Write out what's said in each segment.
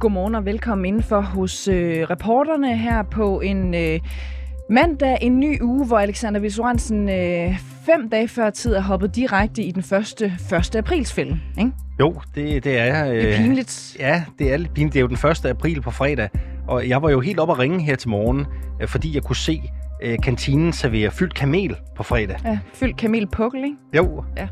Godmorgen og velkommen indenfor hos øh, reporterne her på en øh, mandag, en ny uge, hvor Alexander Visuansen øh, fem dage før tid er hoppet direkte i den første 1. aprils film, ikke? Jo, det, det er jeg. Det er pinligt. Ja, det er lidt pinligt. Det er jo den 1. april på fredag, og jeg var jo helt op at ringe her til morgen, øh, fordi jeg kunne se øh, kantinen servere fyldt kamel på fredag. Ja, fyldt kamelpukkel, ikke? Jo. Ja.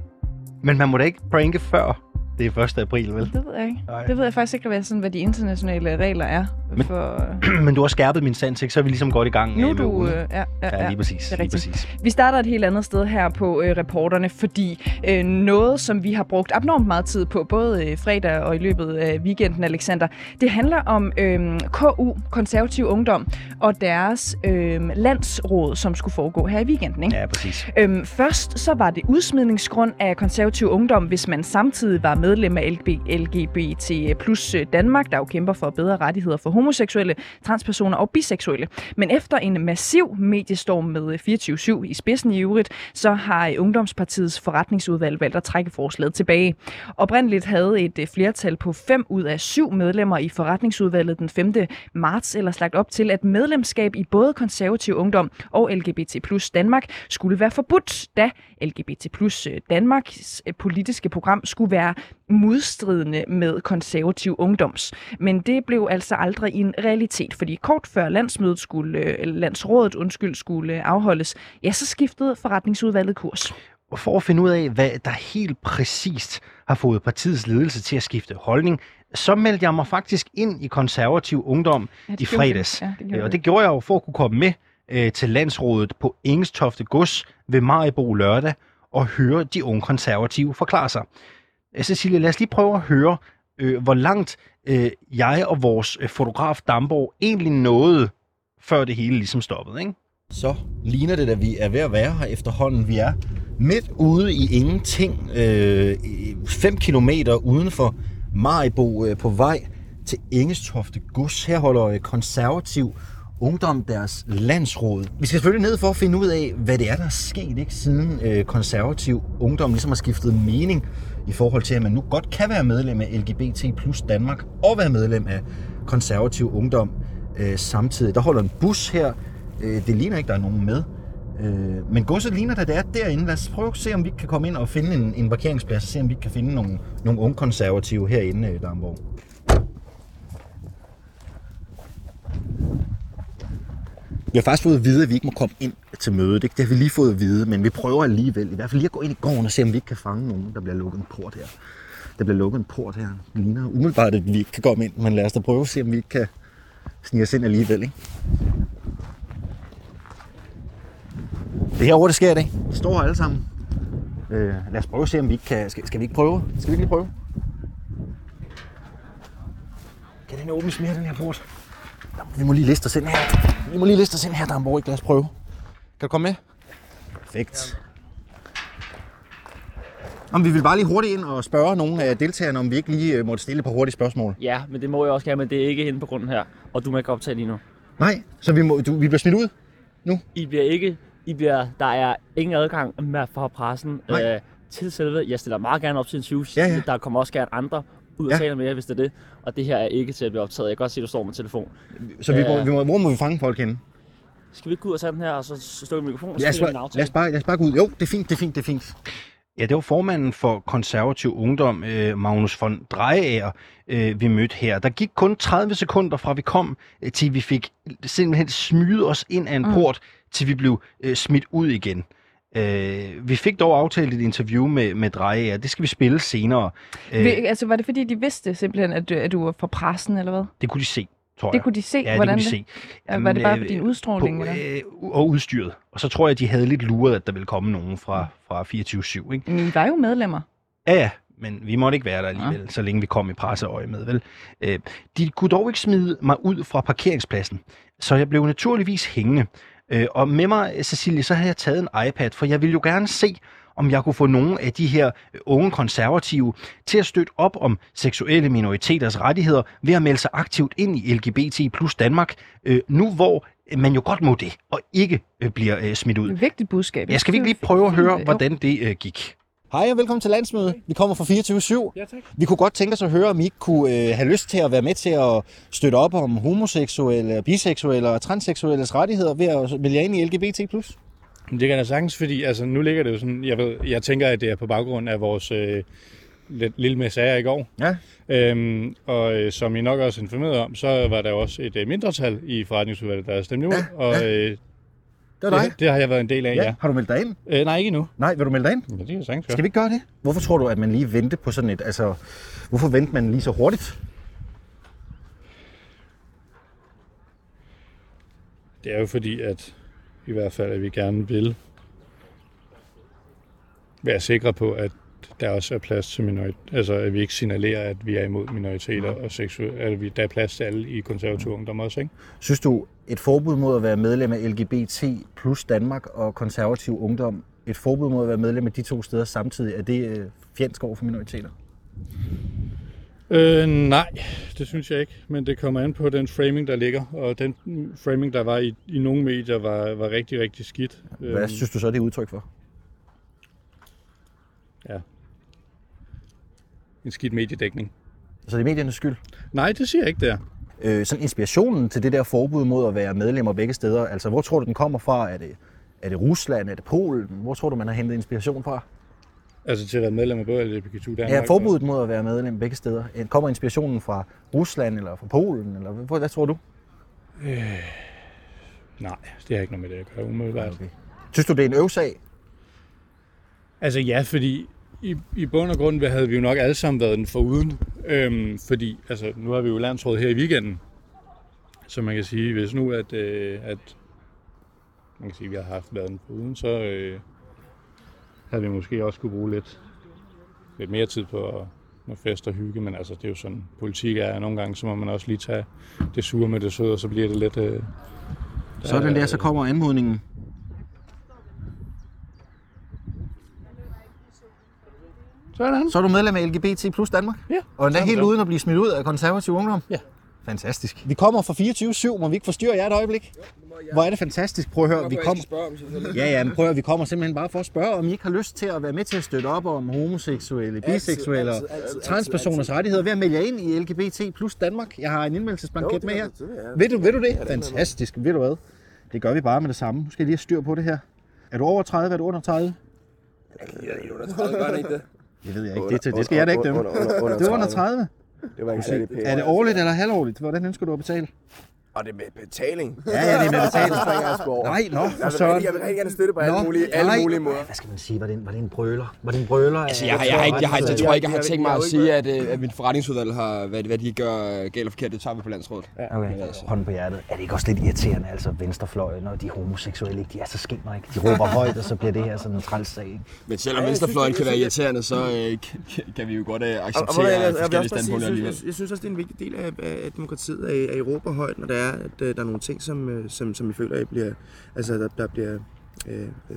Men man må da ikke pranke før det er 1. april, vel? Det ved jeg ikke. Nej. Det ved jeg faktisk ikke, hvad, sådan, hvad de internationale regler er. Men- For, Men du har skærpet min sans, ikke? Så er vi ligesom godt i gang. nu øh, med du... Øh, ja, ja, Ja, lige præcis. det er lige præcis. Vi starter et helt andet sted her på øh, reporterne, fordi øh, noget, som vi har brugt abnormt meget tid på, både øh, fredag og i løbet af weekenden, Alexander, det handler om øh, KU, Konservativ Ungdom, og deres øh, landsråd, som skulle foregå her i weekenden. Ikke? Ja, præcis. Øhm, først så var det udsmidningsgrund af konservativ ungdom, hvis man samtidig var medlem af LGBT plus øh, Danmark, der jo kæmper for bedre rettigheder for homoseksuelle, transpersoner og biseksuelle. Men efter en massiv mediestorm med øh, 24-7 i spidsen i øvrigt, så har øh, Ungdomspartiets forretningsudvalg valgt at trække forslaget tilbage. Oprindeligt havde et flertal på fem ud af syv medlemmer i forretningsudvalget den 5. marts eller slagt op til, at medlemskab i både konservativ ungdom og LGBT plus Danmark skulle være forbudt, da LGBT plus Danmarks politiske program skulle være modstridende med konservativ ungdoms. Men det blev altså aldrig en realitet, fordi kort før landsmødet skulle, øh, landsrådet undskyld, skulle afholdes, ja, så skiftede forretningsudvalget kurs. Og for at finde ud af, hvad der helt præcist har fået partiets ledelse til at skifte holdning, så meldte jeg mig faktisk ind i konservativ ungdom Ja, i fredags. det. Ja, det Øh, og det. gjorde jeg jo for at kunne komme med øh, til landsrådet på Ingestofte Gods ved Maribo lørdag og høre de unge konservative forklare sig. Øh, Cecilie, lad os lige prøve at høre, øh, hvor langt øh, jeg og vores øh, fotograf Damborg egentlig nåede, før det hele ligesom stoppede. Ikke? Så ligner det, at vi er ved at være her efterhånden. Vi er midt ude i ingenting, øh, 5 kilometer uden for Maribo øh, på vej til Engestofte Gods. Her holder øh, konservativ ungdom deres landsråd. Vi skal selvfølgelig ned for at finde ud af, hvad det er, der er sket, ikke? siden øh, konservativ ungdom ligesom har skiftet mening i forhold til, at man nu godt kan være medlem af LGBT plus Danmark og være medlem af konservativ ungdom øh, samtidig. Der holder en bus her. Øh, det ligner ikke, der er nogen med. Øh, men godset ligner, da det er derinde. Lad os prøve at se, om vi kan komme ind og finde en, en parkeringsplads, og se, om vi kan finde nogle, nogle unge konservative herinde, øh, Damborg. Vi har faktisk fået at vide, at vi ikke må komme ind til mødet. Ikke? Det har vi lige fået at vide, men vi prøver alligevel. I hvert fald lige at gå ind i gården og se, om vi ikke kan fange nogen, der bliver lukket en port her. Der bliver lukket en port her. Det ligner umiddelbart, at vi ikke kan komme ind, men lad os da prøve at se, om vi ikke kan snige os ind alligevel. Ikke? Det er over, det sker i dag. De står her alle sammen. Øh, lad os prøve at se, om vi ikke kan... Skal, skal vi ikke prøve? Skal vi ikke lige prøve? Kan den åbnes mere, den her port? Vi må lige liste os ind her. Vi må lige liste os ind her, Damborg. Lad os prøve. Kan du komme med? Perfekt. Om vi vil bare lige hurtigt ind og spørge nogle af deltagerne, om vi ikke lige øh, måtte stille et par hurtige spørgsmål. Ja, men det må jeg også gerne, men det er ikke henne på grunden her. Og du må ikke optage lige nu. Nej, så vi, må, du, vi bliver smidt ud? I bliver ikke... I bliver, der er ingen adgang med fra pressen Nej. øh, til selve. Jeg stiller meget gerne op til interviews. Ja, ja. Der kommer også gerne andre ud og Ja. taler med jer, hvis det er det. Og det her er ikke til at blive optaget. Jeg kan godt se, at du står med telefon. Så vi, må, Ja. vi må, hvor må vi fange folk henne? Skal vi ikke gå ud og tage den her, og så slukke mikrofonen? og Lad os, lad, os bare, lad os bare gå ud. Jo, det er fint, det er fint, det er fint. Ja, det var formanden for konservativ ungdom, øh, Magnus von Drejager, øh, vi mødte her. Der gik kun 30 sekunder fra vi kom, øh, til vi fik simpelthen smyget os ind af en Mm. port, til vi blev øh, smidt ud igen. Øh, vi fik dog aftalt et interview med, med Drejager. Det skal vi spille senere. Øh, Vi, altså, var det fordi, de vidste simpelthen, at, du- at du var fra pressen, eller hvad? det kunne de se, tror jeg. Det kunne de se, ja, det hvordan kunne de se. Ja, var det bare på øh, din udstråling? på, eller? øh, og udstyret. Og så tror jeg, de havde lidt luret, at der ville komme nogen fra, fra 24-7. Ikke? Men I var jo medlemmer. Ja, ja, men vi måtte ikke være der alligevel, ja. så længe vi kom i presseøje med. Vel? Øh, de kunne dog ikke smide mig ud fra parkeringspladsen, så jeg blev naturligvis hængende. Øh, og med mig, Cecilie, så havde jeg taget en iPad, for jeg ville jo gerne se, om jeg kunne få nogle af de her øh, unge konservative til at støtte op om seksuelle minoriteters rettigheder ved at melde sig aktivt ind i LGBT plus Danmark, øh, nu hvor man jo godt må det, og ikke øh, bliver øh, smidt ud. Et vigtigt budskab. Ja, skal vi ikke lige prøve at høre, hvordan det øh, gik? Hej og velkommen til landsmødet. Vi kommer fra 24-7. Ja, tak. Vi kunne godt tænke os at høre, om I ikke kunne øh, have lyst til at være med til at støtte op om homoseksuelle, biseksuelle og transseksuelles rettigheder ved at vælge ind i LGBT+. Det kan jeg sagtens, fordi altså, nu ligger det jo sådan, jeg, ved, jeg tænker, at det er på baggrund af vores øh, lidt, lille messager i går. Ja. Øhm, og øh, som I nok også er informeret om, så var der også et øh, mindretal i forretningsudvalget, der stemte imod. Ja, og øh, Det er dig. det, det har jeg været en del af, ja. ja. Har du meldt dig ind? Øh, nej, ikke endnu. Nej, vil du melde dig ind? Ja, det jeg sagtens Skal vi ikke gøre det? Hvorfor tror du, at man lige venter på sådan et... Altså, hvorfor venter man lige så hurtigt? Det er jo fordi, at i hvert fald, at vi gerne vil være sikre på, at der også er plads til minoriteter. Altså, at vi ikke signalerer, at vi er imod minoriteter og seksuelle. At vi, der er plads til alle i konservativ ungdom også, ikke? Synes du, et forbud mod at være medlem af LGBT plus Danmark og konservativ ungdom, et forbud mod at være medlem af de to steder samtidig, er det øh, fjendsk over for minoriteter? Øh, nej, det synes jeg ikke. Men det kommer an på den framing, der ligger. Og den framing, der var i, i nogle medier, var, var rigtig, rigtig skidt. Hvad Øhm, synes du så, det er udtryk for? Ja. En skidt mediedækning. Så det er mediernes skyld? Nej, det siger jeg ikke, der. Øh, sådan inspirationen til det der forbud mod at være medlemmer begge steder, altså hvor tror du, den kommer fra? Er det, er det Rusland? Er det Polen? Hvor tror du, man har hentet inspiration fra? Altså til at være medlem af både LGBTQ Danmark. Ja, forbuddet mod at være medlem begge steder. Kommer inspirationen fra Rusland eller fra Polen? Eller hvad, hvad tror du? Nej, det har ikke noget med det at gøre umiddelbart. Okay. Synes du, det er en øvsag? Altså ja, fordi i, i bund og grund havde vi jo nok alle sammen været den foruden. Øhm, fordi altså, nu har vi jo landsråd her i weekenden. Så man kan sige, hvis nu at, øh, at man kan sige, at vi har haft laden på uden, så øh, havde vi måske også kunne bruge lidt, lidt mere tid på at, at fest og hygge. Men altså, det er jo sådan, politik er, nogle gange, så må man også lige tage det sure med det søde, og så bliver det lidt... Øh, Sådan der, så kommer anmodningen. Sådan. Så er du medlem af LGBT plus Danmark? Ja. Og endda helt uden at blive smidt ud af konservativ ungdom? Ja. Fantastisk. Vi kommer fra 24-7, må vi ikke forstyrre jer et øjeblik? Hvor er det fantastisk. Prøv at høre, vi kommer... Ja, ja, men prøv at høre, vi kommer simpelthen bare for at spørge, om I ikke har lyst til at være med til at støtte op om homoseksuelle, biseksuelle og transpersoners rettigheder ved at melde jer ind i LGBT plus Danmark. Jeg har en indmeldelsesbanket med her. Ved du, ved du det? Fantastisk. Ved du hvad? Det gør vi bare med det samme. Nu skal jeg lige have styr på det her. Er du over 30? Er du under 30? Det ved jeg ikke. Det, det skal jeg da ikke dømme. Det er under 30. Det var ikke særlig pænt. Er det årligt eller halvårligt? Hvordan ønsker du at betale? Og det er med betaling. Ja, ja, det er med betaling. Det springer jeg sgu over. Nej, nå, for Jeg vil, søren. jeg vil rigtig gerne støtte på alle mulige, alle nej. mulige måder. Hvad skal man sige? Var det en, var det en brøler? Var det en brøler? Altså, jeg, jeg, har ikke, jeg, har, jeg tror ikke, jeg har Jeg- tænkt mig jeg- at sige, at, øh, at mit forretningsudvalg har, hvad, hvad de gør øh, galt og forkert, det tager vi på landsrådet. Okay, hånden på hjertet. Er det ikke også lidt irriterende, altså venstrefløjen, når de er homoseksuelle, ikke? De er så skimmer, ikke? De råber højt, og så bliver det her sådan en træls sag, ikke? Men selvom Ja, jeg venstrefløjen kan være jeg irriterende, så øh, kan, vi jo godt Og, og, acceptere jeg, jeg, jeg, forskellige standpunkter jeg, alligevel. synes, jeg synes også, det er en vigtig del af, demokratiet at, at Europa højt, når det er, at øh, der er nogle ting, som, øh, som, som vi føler, at bliver, altså, der, der bliver øh, øh,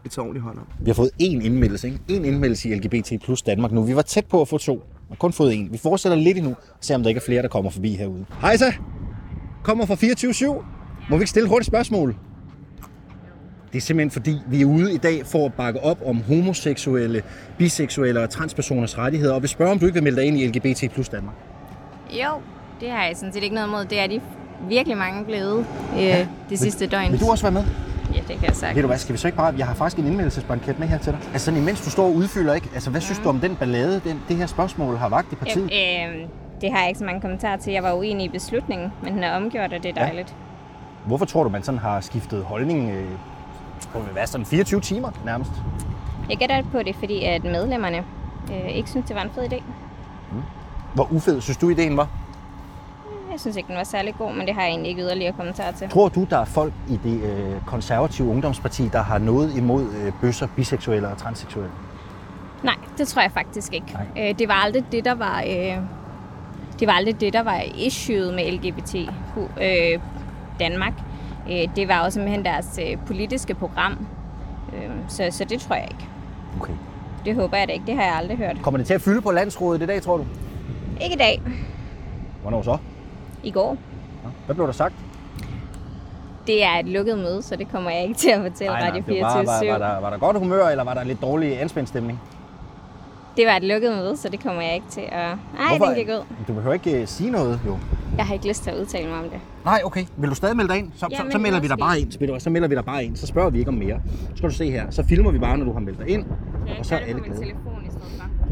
bliver ordentligt hånd om. Vi har fået én indmeldelse, ikke? En indmeldelse i LGBT plus Danmark nu. Vi var tæt på at få to, og kun fået en. Vi fortsætter lidt endnu, og ser om der ikke er flere, der kommer forbi herude. Hej så! Kommer fra 24-7. Må vi ikke stille et hurtigt spørgsmål? Det er simpelthen fordi, vi er ude i dag for at bakke op om homoseksuelle, biseksuelle og transpersoners rettigheder, og vil spørge, om du ikke vil melde dig ind i LGBT plus Danmark. Jo, det har jeg sådan set ikke noget imod. Det er de virkelig mange blevet øh, ja. det sidste døgn. Vil du også være med? Ja, det kan jeg sagt. Ved du hvad, skal vi så ikke bare... Jeg har faktisk en indmeldelsesbanket med her til dig. Altså sådan, imens du står og udfylder, ikke? Altså, hvad synes du om den ballade, den, det her spørgsmål har vagt i partiet? Ja, øh, det har jeg ikke så mange kommentarer til. Jeg var uenig i beslutningen, men den er omgjort, og det er dejligt. Hvorfor tror du, man sådan har skiftet holdning øh, på hvad, sådan 24 timer nærmest? Jeg gætter på det, fordi at medlemmerne øh, ikke synes, det var en fed idé. Hvor ufed synes du, ideen var? Jeg synes ikke, den var særlig god, men det har jeg egentlig ikke yderligere kommentarer til. Tror du, der er folk i det øh, konservative ungdomsparti, der har noget imod øh, bøsser, biseksuelle og transseksuelle? Nej, det tror jeg faktisk ikke. Nej. Øh, det var aldrig det, der var... Øh, det var aldrig det, der var issueet med LGBT øh, Danmark. Øh, det var også simpelthen deres øh, politiske program. Øh, så, så det tror jeg ikke. Okay. Det håber jeg da ikke. Det har jeg aldrig hørt. Kommer det til at fylde på landsrådet i dag, tror du? Ikke i dag. Hvornår så? I går. Hvad blev der sagt? Det er et lukket møde, så det kommer jeg ikke til at fortælle Radio det var, 24 var, var, der, var der godt humør, eller var der lidt dårlig anspændt? Det var et lukket møde, så det kommer jeg ikke til at... Ej, Hvorfor? den ud. Du behøver ikke øh, sige noget, jo. Jeg har ikke lyst til at udtale mig om det. Nej, okay. Vil du stadig melde dig ind? Så, Ja, så, så melder vi dig bare ind. Så, så melder vi dig bare ind. Så spørger vi ikke om mere. Så skal du se her. Så filmer vi bare, når du har meldt dig ind. Jeg Og så er alle glade.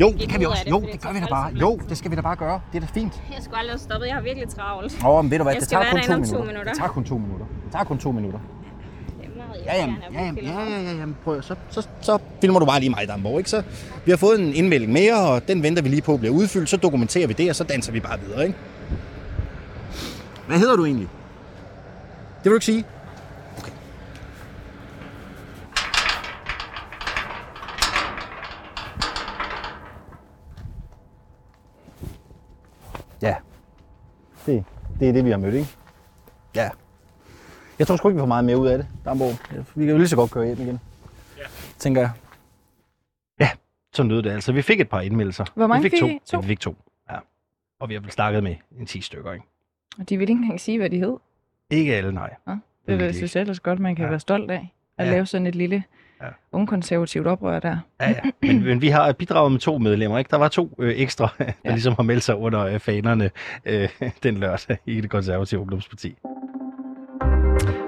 Jo, det kan vi også. det, Jo, det det gør vi da bare. Jo, det skal vi da bare gøre. Det er da fint. Jeg skulle aldrig have stoppet. Jeg har virkelig travlt. Åh, men ved du hvad, Jeg det skal tager kun to minutter. minutter. Det tager kun to minutter. Det tager kun to minutter. Er Ja, jamen, ja, jamen, ja, ja, ja, jamen, prøv, så, så, så filmer du bare lige mig, Damborg, ikke? Så vi har fået en indmelding mere, og den venter vi lige på bliver udfyldt, så dokumenterer vi det, og så danser vi bare videre, ikke? Hvad hedder du egentlig? Det vil du ikke sige? Det, det er det, vi har mødt, ikke? Ja. Jeg tror sgu ikke, vi får meget mere ud af det, Damborg. Vi kan jo lige så godt køre hjem igen. Ja. Tænker jeg. Så lød det altså. Vi fik et par indmeldelser. Hvor mange vi fik fik to. I? To? Ja, vi fik to. Ja. Og vi har vel snakket med en 10 stykker, ikke? Og de vil ikke engang sige, hvad de hed. Ikke alle, nej. Ja, Det Det er synes jeg ellers godt, man kan Ja. ja. være stolt af. At Ja. ja. lave sådan et lille Ja. ungkonservativt oprør der. Ja, ja. Men, men vi har bidraget med to medlemmer, ikke? Der var to øh, ekstra, der. Ja. ligesom har meldt sig under øh, fanerne øh, den lørdag i det konservative ungdomsparti.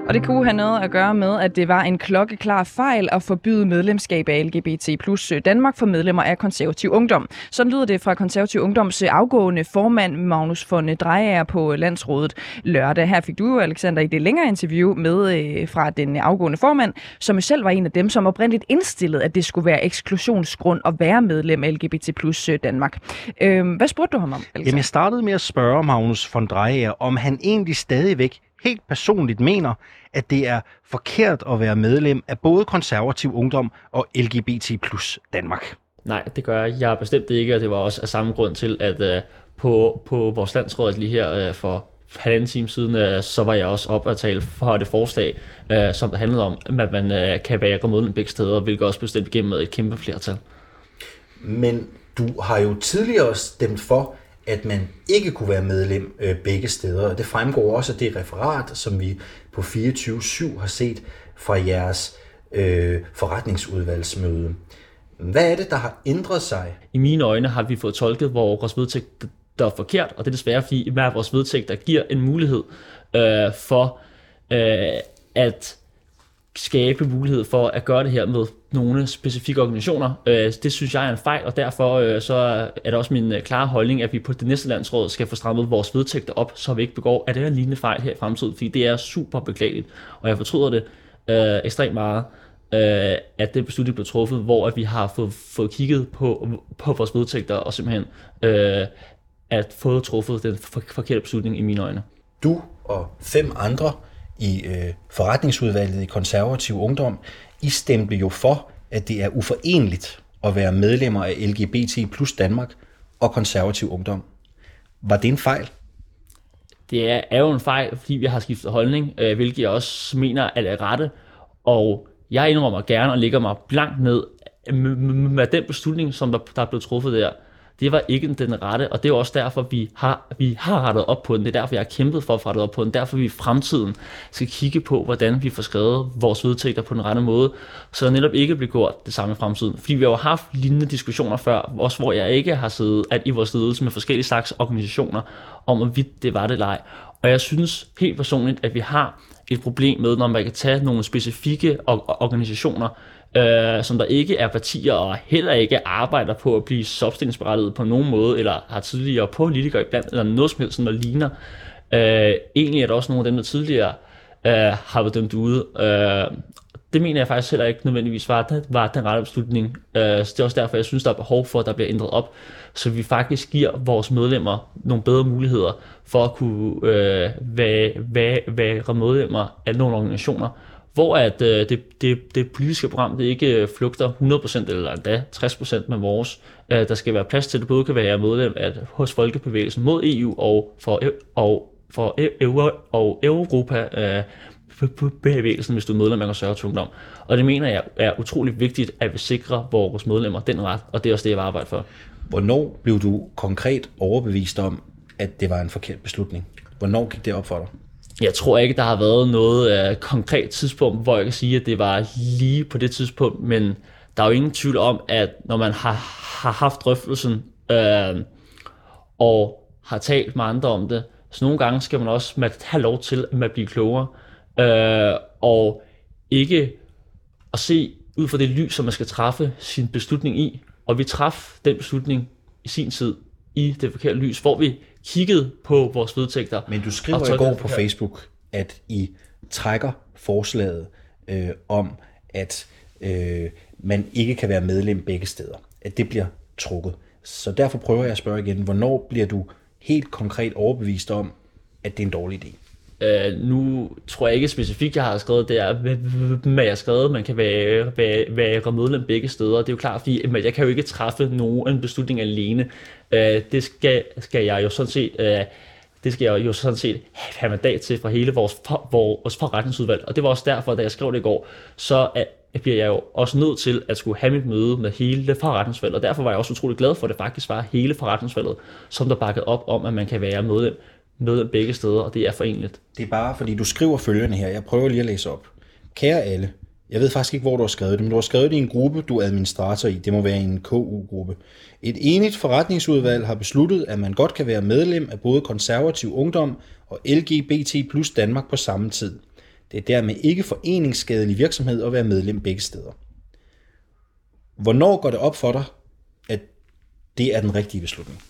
Og det kunne have noget at gøre med, at det var en klokkeklar fejl at forbyde medlemskab af LGBT plus øh, Danmark for medlemmer af konservativ ungdom. Sådan lyder det fra konservativ ungdoms øh, afgående formand Magnus von Drejer på øh, landsrådet lørdag. Her fik du jo, Alexander, i det længere interview med øh, fra den afgående formand, som selv var en af dem, som oprindeligt indstillede, at det skulle være eksklusionsgrund at være medlem af LGBT plus Danmark. Øh, hvad spurgte du ham om, Alexander? Jamen, jeg startede med at spørge Magnus von Drejer, om han egentlig stadigvæk helt personligt mener, at det er forkert at være medlem af både konservativ ungdom og LGBT plus Danmark. Nej, det gør jeg. Jeg er bestemt ikke, og det var også af samme grund til, at uh, på, på vores landsråd lige her uh, for halvanden time siden, uh, så var jeg også op og tale for det forslag, uh, som der handlede om, at man kan være medlem begge steder, hvilket også blev stemt igennem med et kæmpe flertal. Men du har jo tidligere stemt for, at man ikke kunne være medlem øh, begge steder. Og det fremgår også af det referat, som vi på 24-7 har set fra jeres øh, forretningsudvalgsmøde. Hvad er det, der har ændret sig? I mine øjne har vi fået tolket vores vedtægt, der er forkert, og det er desværre, fordi hver vores vedtægt, der giver en mulighed øh, for øh, at skabe mulighed for at gøre det her med nogle specifikke organisationer. Øh, det synes jeg er en fejl, og derfor øh, så er det også min øh, klare holdning, at vi på det næste landsråd skal få strammet vores vedtægter op, så vi ikke begår at det her en lignende fejl her i fremtiden, fordi det er super beklageligt, og jeg fortryder det øh, ekstremt meget, øh, at det beslutning blev truffet, hvor at vi har fået, fået kigget på, på vores vedtægter og simpelthen øh, at få truffet den for, forkerte beslutning i mine øjne. Du og fem andre i øh, forretningsudvalget i konservativ ungdom, i stemte jo for, at det er uforenligt at være medlemmer af LGBT plus Danmark og konservativ ungdom. Var det en fejl? Det er, er jo en fejl, fordi vi har skiftet holdning, øh, hvilket jeg også mener at er rette. Og jeg indrømmer gerne og lægger mig blankt ned med, med, med den beslutning, som der, der er blevet truffet der. Det var ikke den rette, og det er også derfor, vi har, vi har rettet op på den. Det er derfor, jeg har kæmpet for at få rettet op på den. Derfor, vi i fremtiden skal kigge på, hvordan vi får skrevet vores vedtægter på den rette måde, så der netop ikke bliver gjort det samme i fremtiden. Fordi vi har jo haft lignende diskussioner før, også hvor jeg ikke har siddet at i vores ledelse med forskellige slags organisationer, om hvorvidt det var det eller ej. Og jeg synes helt personligt, at vi har et problem med, når man kan tage nogle specifikke organisationer, øh, som der ikke er partier og heller ikke arbejder på at blive substillingsberettiget på nogen måde, eller har tidligere politikere iblandt, eller noget som helst, der ligner. Øh, egentlig er der også nogle af dem, der tidligere øh, har været dømt ude. Øh, det mener jeg faktisk heller ikke nødvendigvis var, var den rette beslutning. Øh, så det er også derfor, jeg synes, der er behov for, at der bliver ændret op, så vi faktisk giver vores medlemmer nogle bedre muligheder for at kunne øh, være, være, være medlemmer af nogle organisationer, hvor at øh, det, det, det politiske program det ikke øh, flugter 100% eller endda 60% med vores. Øh, der skal være plads til, at det både kan være medlem af, hos Folkebevægelsen mod EU og for, og for e, EU og Europa øh, bevægelsen, hvis du er medlem af konservativ ungdom. Og det mener jeg er utrolig vigtigt, at vi sikrer vores medlemmer den ret, og det er også det, jeg vil arbejde for. Hvornår blev du konkret overbevist om, at det var en forkert beslutning? Hvornår gik det op for dig? Jeg tror ikke, der har været noget uh, konkret tidspunkt, hvor jeg kan sige, at det var lige på det tidspunkt, men der er jo ingen tvivl om, at når man har, har haft drøftelsen øh, og har talt med andre om det, så nogle gange skal man også have lov til at blive klogere, øh, og ikke at se ud fra det lys, som man skal træffe sin beslutning i. Og vi traf den beslutning i sin tid i det forkerte lys, hvor vi kiggede på vores vedtægter. Men du skriver i går på Facebook, at I trækker forslaget øh, om, at øh, man ikke kan være medlem begge steder. At det bliver trukket. Så derfor prøver jeg at spørge igen, hvornår bliver du helt konkret overbevist om, at det er en dårlig idé? Uh, nu tror jeg ikke specifikt, jeg har skrevet det men jeg har skrevet, man kan være, være, være medlem begge steder. Det er jo klart, fordi jeg kan jo ikke træffe nogen beslutning alene. Uh, det skal, skal jeg jo sådan set... Uh, det skal jeg jo sådan set have mandat til fra hele vores, for, vores forretningsudvalg. Og det var også derfor, da jeg skrev det i går, så bliver jeg jo også nødt til at skulle have mit møde med hele forretningsvalget. Og derfor var jeg også utrolig glad for, at det faktisk var hele forretningsvalget, som der bakkede op om, at man kan være medlem med begge steder, og det er forenligt. Det er bare, fordi du skriver følgende her. Jeg prøver lige at læse op. Kære alle, jeg ved faktisk ikke, hvor du har skrevet det, men du har skrevet det i en gruppe, du er administrator i. Det må være en KU-gruppe. Et enigt forretningsudvalg har besluttet, at man godt kan være medlem af både konservativ ungdom og LGBT plus Danmark på samme tid. Det er dermed ikke foreningsskadelig virksomhed at være medlem begge steder. Hvornår går det op for dig, at det er den rigtige beslutning?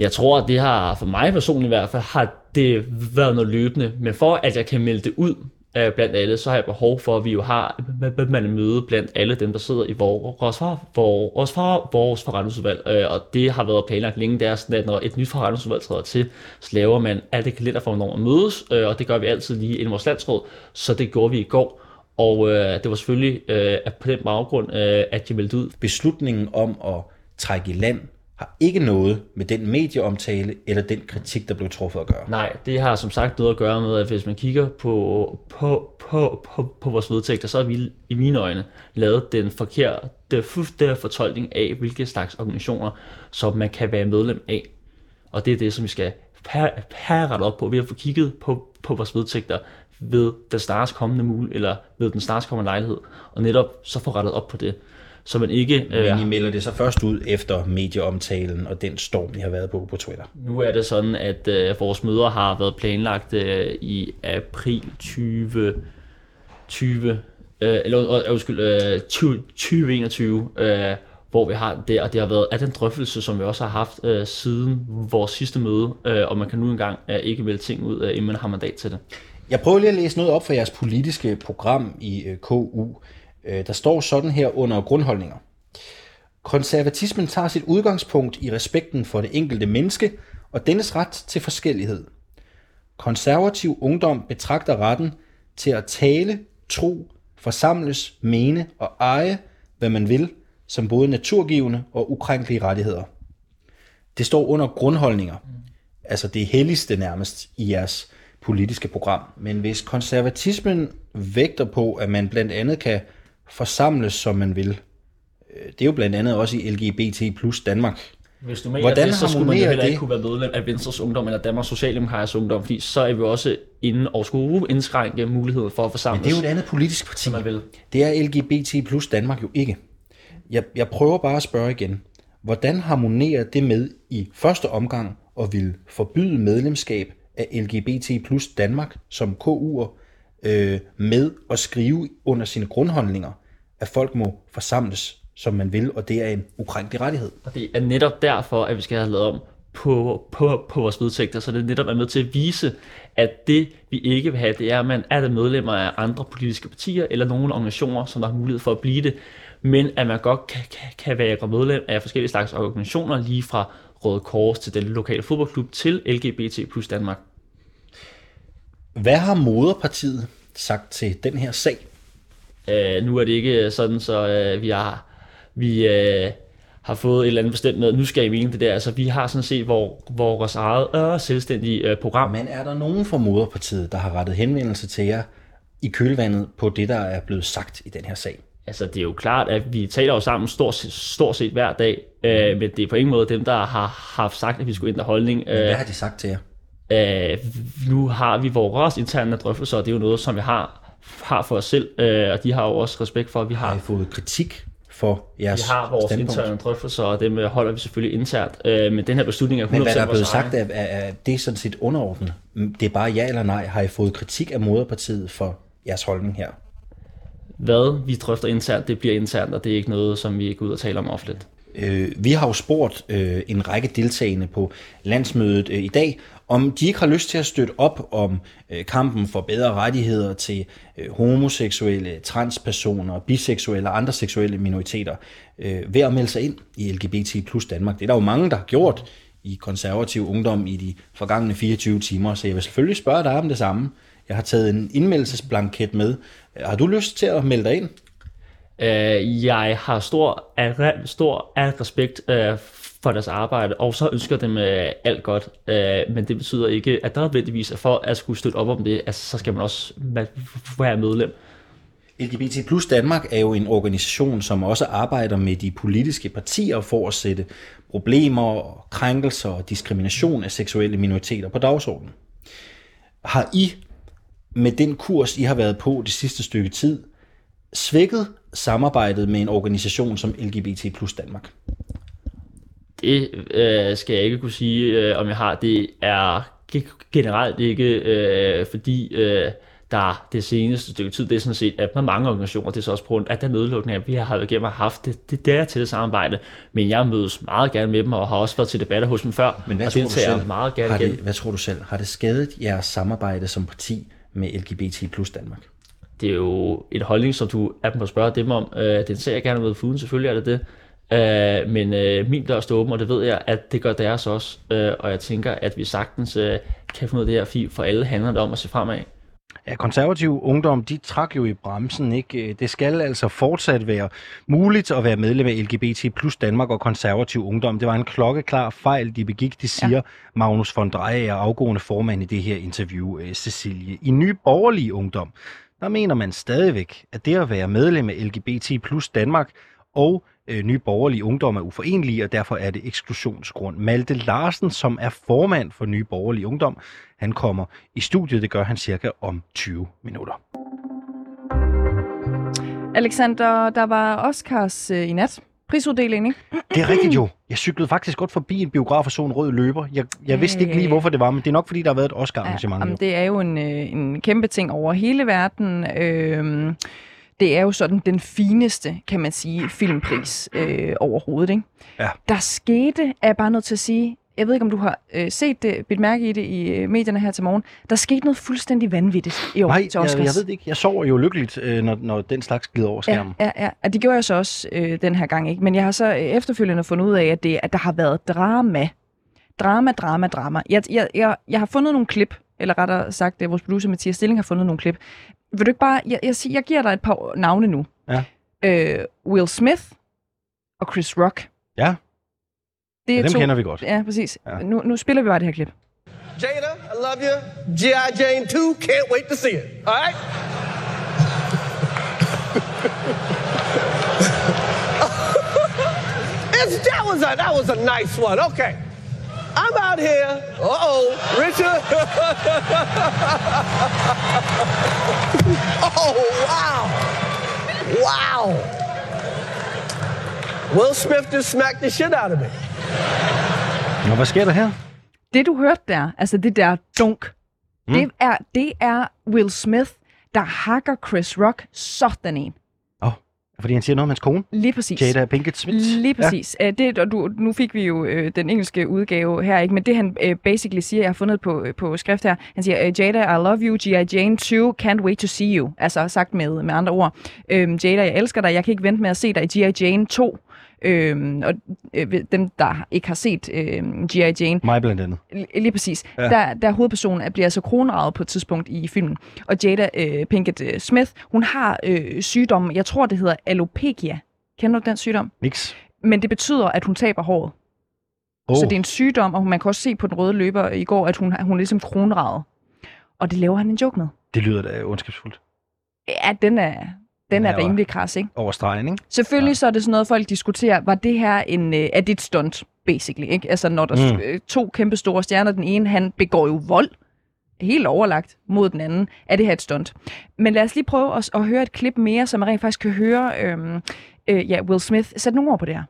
Jeg tror, at det har, for mig personligt i hvert fald, har det været noget løbende. Men for at jeg kan melde det ud øh, blandt alle, så har jeg behov for, at vi jo har man møde blandt alle dem, der sidder i vores, vores, vores forretningsudvalg. Øh, og det har været planlagt længe. Det er sådan, at når et nyt forretningsudvalg træder til, så laver man alt det kalender for, hvornår man mødes. Øh, og det gør vi altid lige inden vores landsråd. Så det gjorde vi i går. Og øh, det var selvfølgelig øh, på den baggrund, øh, at jeg meldte ud. Beslutningen om at trække i land har ikke noget med den medieomtale eller den kritik, der blev truffet at gøre. Nej, det har som sagt noget at gøre med, at hvis man kigger på, på, på, på, på vores vedtægter, så har vi i mine øjne lavet den forkerte der fortolkning af, hvilke slags organisationer, som man kan være medlem af. Og det er det, som vi skal have ret op på. Vi har fået kigget på, på vores vedtægter ved den snarest kommende mul, eller ved den snarest kommende lejlighed, og netop så få rettet op på det så man ikke... Men I øh, melder det så først ud efter medieomtalen og den storm, I har været på på Twitter? Nu er det sådan, at øh, vores møder har været planlagt øh, i april 2020, øh, eller øh, undskyld, øh, 20, 2021, øh, hvor vi har det, og det har været af den drøftelse, som vi også har haft øh, siden vores sidste møde, øh, og man kan nu engang øh, ikke vælge ting ud, øh, inden man har mandat til det. Jeg prøver lige at læse noget op for jeres politiske program i øh, KU. Øh, der står sådan her under grundholdninger. Konservatismen tager sit udgangspunkt i respekten for det enkelte menneske og dennes ret til forskellighed. Konservativ ungdom betragter retten til at tale, tro, forsamles, mene og eje, hvad man vil, som både naturgivende og ukrænkelige rettigheder. Det står under grundholdninger. Altså det helligste nærmest i jeres politiske program. Men hvis konservatismen vægter på, at man blandt andet kan forsamles, som man vil. Øh, det er jo blandt andet også i LGBT plus Danmark. Hvis du mener Hvordan det, så skulle man jo heller ikke kunne være medlem af Venstres Ungdom eller Danmarks Socialdemokratiske Ungdom, fordi så er vi også inde og skulle indskrænke muligheden for at forsamles. Men det er jo et andet politisk parti. Man vil. Det er LGBT plus Danmark jo ikke. Jeg, jeg prøver bare at spørge igen. Hvordan harmonerer det med i første omgang at vil forbyde medlemskab af LGBT plus Danmark som KU'er øh, med at skrive under sine grundholdninger, at folk må forsamles, som man vil, og det er en ukrænkelig rettighed. Og det er netop derfor, at vi skal have lavet om på, på, på vores vedtægter, så det er netop er med til at vise, at det vi ikke vil have, det er, at man er medlemmer af andre politiske partier, eller nogle organisationer, som der har mulighed for at blive det, men at man godt kan, kan, kan være medlem af forskellige slags organisationer, lige fra Røde Kors til den lokale fodboldklub til LGBT plus Danmark. Hvad har moderpartiet sagt til den her sag? Uh, nu er det ikke sådan, så uh, vi har vi uh, har fået et eller andet bestemt med, nu skal I mene det der. Altså, vi har sådan set hvor, vores eget uh, selvstændige uh, program. Men er der nogen fra moderpartiet, der har rettet henvendelse til jer i kølvandet på det, der er blevet sagt i den her sag? Altså, det er jo klart, at vi taler jo sammen stort, stort set hver dag, uh, men det er på ingen måde dem, der har haft sagt, at vi skulle ændre holdning. Men hvad har de sagt til jer? Uh, nu har vi vores interne drøftelser, og det er jo noget, som vi har har for os selv, øh, og de har jo også respekt for, at vi Har I har, fået kritik for jeres vi har vores standpunkt? interne drøftelser, og dem øh, holder vi selvfølgelig internt. Øh, men den her beslutning er 100% Men hvad der er blevet sagt, er, er, er det er sådan set underordnet. Det er bare ja eller nej. Har I fået kritik af moderpartiet for jeres holdning her? Hvad vi drøfter internt, det bliver internt, og det er ikke noget, som vi går ud og taler om offentligt. Øh, vi har jo spurgt øh, en række deltagende på landsmødet øh, i dag, om de ikke har lyst til at støtte op om øh, kampen for bedre rettigheder til øh, homoseksuelle, transpersoner, biseksuelle og andre seksuelle minoriteter øh, ved at melde sig ind i LGBT plus Danmark. Det er der jo mange, der har gjort i konservativ ungdom i de forgangne 24 timer, så jeg vil selvfølgelig spørge dig om det samme. Jeg har taget en indmeldelsesblanket med. Har du lyst til at melde dig ind? Øh, jeg har stor, stor respekt øh, for deres arbejde, og så ønsker dem øh, alt godt. Øh, men det betyder ikke, at der nødvendigvis er for at skulle støtte op om det, altså, så skal man også være medlem. LGBT plus Danmark er jo en organisation, som også arbejder med de politiske partier for at sætte problemer, krænkelser og diskrimination af seksuelle minoriteter på dagsordenen. Har I med den kurs, I har været på det sidste stykke tid, svækket samarbejdet med en organisation som LGBT plus Danmark? Det øh, skal jeg ikke kunne sige, øh, om jeg har. Det er ge- generelt ikke, øh, fordi øh, der det seneste stykke tid, det er sådan set, at med mange organisationer, det er så også på grund af den nedlukning, at vi har igennem og haft det, det der til samarbejde. Men jeg mødes meget gerne med dem, og har også været til debatter hos dem før, Men hvad og tror, du selv, meget gerne har det, hvad tror du selv? Har det skadet jeres samarbejde som parti med LGBT plus Danmark? det er jo en holdning, som du er på at spørge dem om. Øh, den ser jeg gerne med fuden, selvfølgelig er det det. Øh, men øh, min dør står åben, og det ved jeg, at det gør deres også. Øh, og jeg tænker, at vi sagtens øh, kan få noget af det her for alle handler det om at se fremad. Ja, konservativ ungdom, de trak jo i bremsen, ikke? Det skal altså fortsat være muligt at være medlem af LGBT plus Danmark og konservativ ungdom. Det var en klokkeklar fejl, de begik, det siger ja. Magnus von Dreyer, afgående formand i det her interview, øh, Cecilie. I Ny Borgerlige Ungdom, der mener man stadigvæk, at det at være medlem af LGBT plus Danmark og øh, Nye Borgerlige Ungdom er uforenelige, og derfor er det eksklusionsgrund. Malte Larsen, som er formand for Nye Borgerlige Ungdom, han kommer i studiet. Det gør han cirka om 20 minutter. Alexander, der var Oscars øh, i nat. Prisuddeling, ikke? Det er rigtigt jo. Jeg cyklede faktisk godt forbi en biograf og så en rød løber. Jeg, jeg vidste ikke lige, hvorfor det var, men det er nok, fordi der har været et Oscar-arrangement. jamen, jo. det er jo en, øh, en kæmpe ting over hele verden. Øhm, det er jo sådan den fineste, kan man sige, filmpris øh, overhovedet. Ikke? Ja. Der skete, er jeg bare nødt til at sige, jeg ved ikke, om du har øh, set det, bidt mærke i det i øh, medierne her til morgen, der skete noget fuldstændig vanvittigt i år Nej, til jeg, Oscars. jeg ved det ikke. Jeg sover jo lykkeligt, øh, når, når den slags glider over Ja, skærmen. ja, ja. Og det gjorde jeg så også øh, den her gang, ikke? Men jeg har så øh, efterfølgende fundet ud af, at, det, at der har været drama. Drama, drama, drama. Jeg, jeg, jeg, jeg har fundet nogle klip, eller rettere sagt, at vores producer Mathias Stilling har fundet nogle klip. Vil du ikke bare... Jeg, jeg, jeg giver dig et par navne nu. Ja. Øh, Will Smith og Chris Rock. Ja. Det Ja, er dem to, kender vi godt. Ja, præcis. Ja. Ja. Nu, nu spiller vi bare det her klip. Jada, I love you. G.I. Jane 2, can't wait to see it. All right? It's, that, was a, that was a nice one. Okay. I'm out here. Uh oh, Richard. oh, wow. Wow. Will Smith just smacked the shit out of me. Nå, hvad sker der her? Det, du hørte der, altså det der dunk, mm. det, er, det er Will Smith, der hakker Chris Rock sådan en. Fordi han siger noget om hans kone, Lige præcis. Jada Pinkett Smith. Lige præcis. Ja. Det, og du, nu fik vi jo øh, den engelske udgave her, ikke? men det han øh, basically siger, jeg har fundet på, øh, på skrift her, han siger, øh, Jada, I love you, G.I. Jane 2, can't wait to see you. Altså sagt med, med andre ord. Øhm, Jada, jeg elsker dig, jeg kan ikke vente med at se dig i G.I. Jane 2. Øhm, og øh, dem, der ikke har set øh, G.I. Jane, Mig blandt andet. Lige præcis. Ja. Der, der hovedpersonen er- bliver altså kronraget på et tidspunkt i filmen. Og Jada øh, Pinkett øh, Smith, hun har øh, sygdommen, jeg tror det hedder alopecia. Kender du den sygdom? Niks. Men det betyder, at hun taber håret. Oh. Så det er en sygdom, og man kan også se på den røde løber i går, at hun, hun er ligesom kronraget. Og det laver han en joke med. Det lyder da ondskabsfuldt. Ja, den er, den er rimelig kras, ikke? Over stregen, ikke? Selvfølgelig Ja. så er det sådan noget, folk diskuterer, var det her en, øh, er det et stunt, basically, ikke? Altså når der Mm. mm. to kæmpe store stjerner, den ene, han begår jo vold, helt overlagt mod den anden, er det her et stunt. Men lad os lige prøve at, at høre et klip mere, så man rent faktisk kan høre øhm, øh, ja, Will Smith. Sæt nogle ord på det her.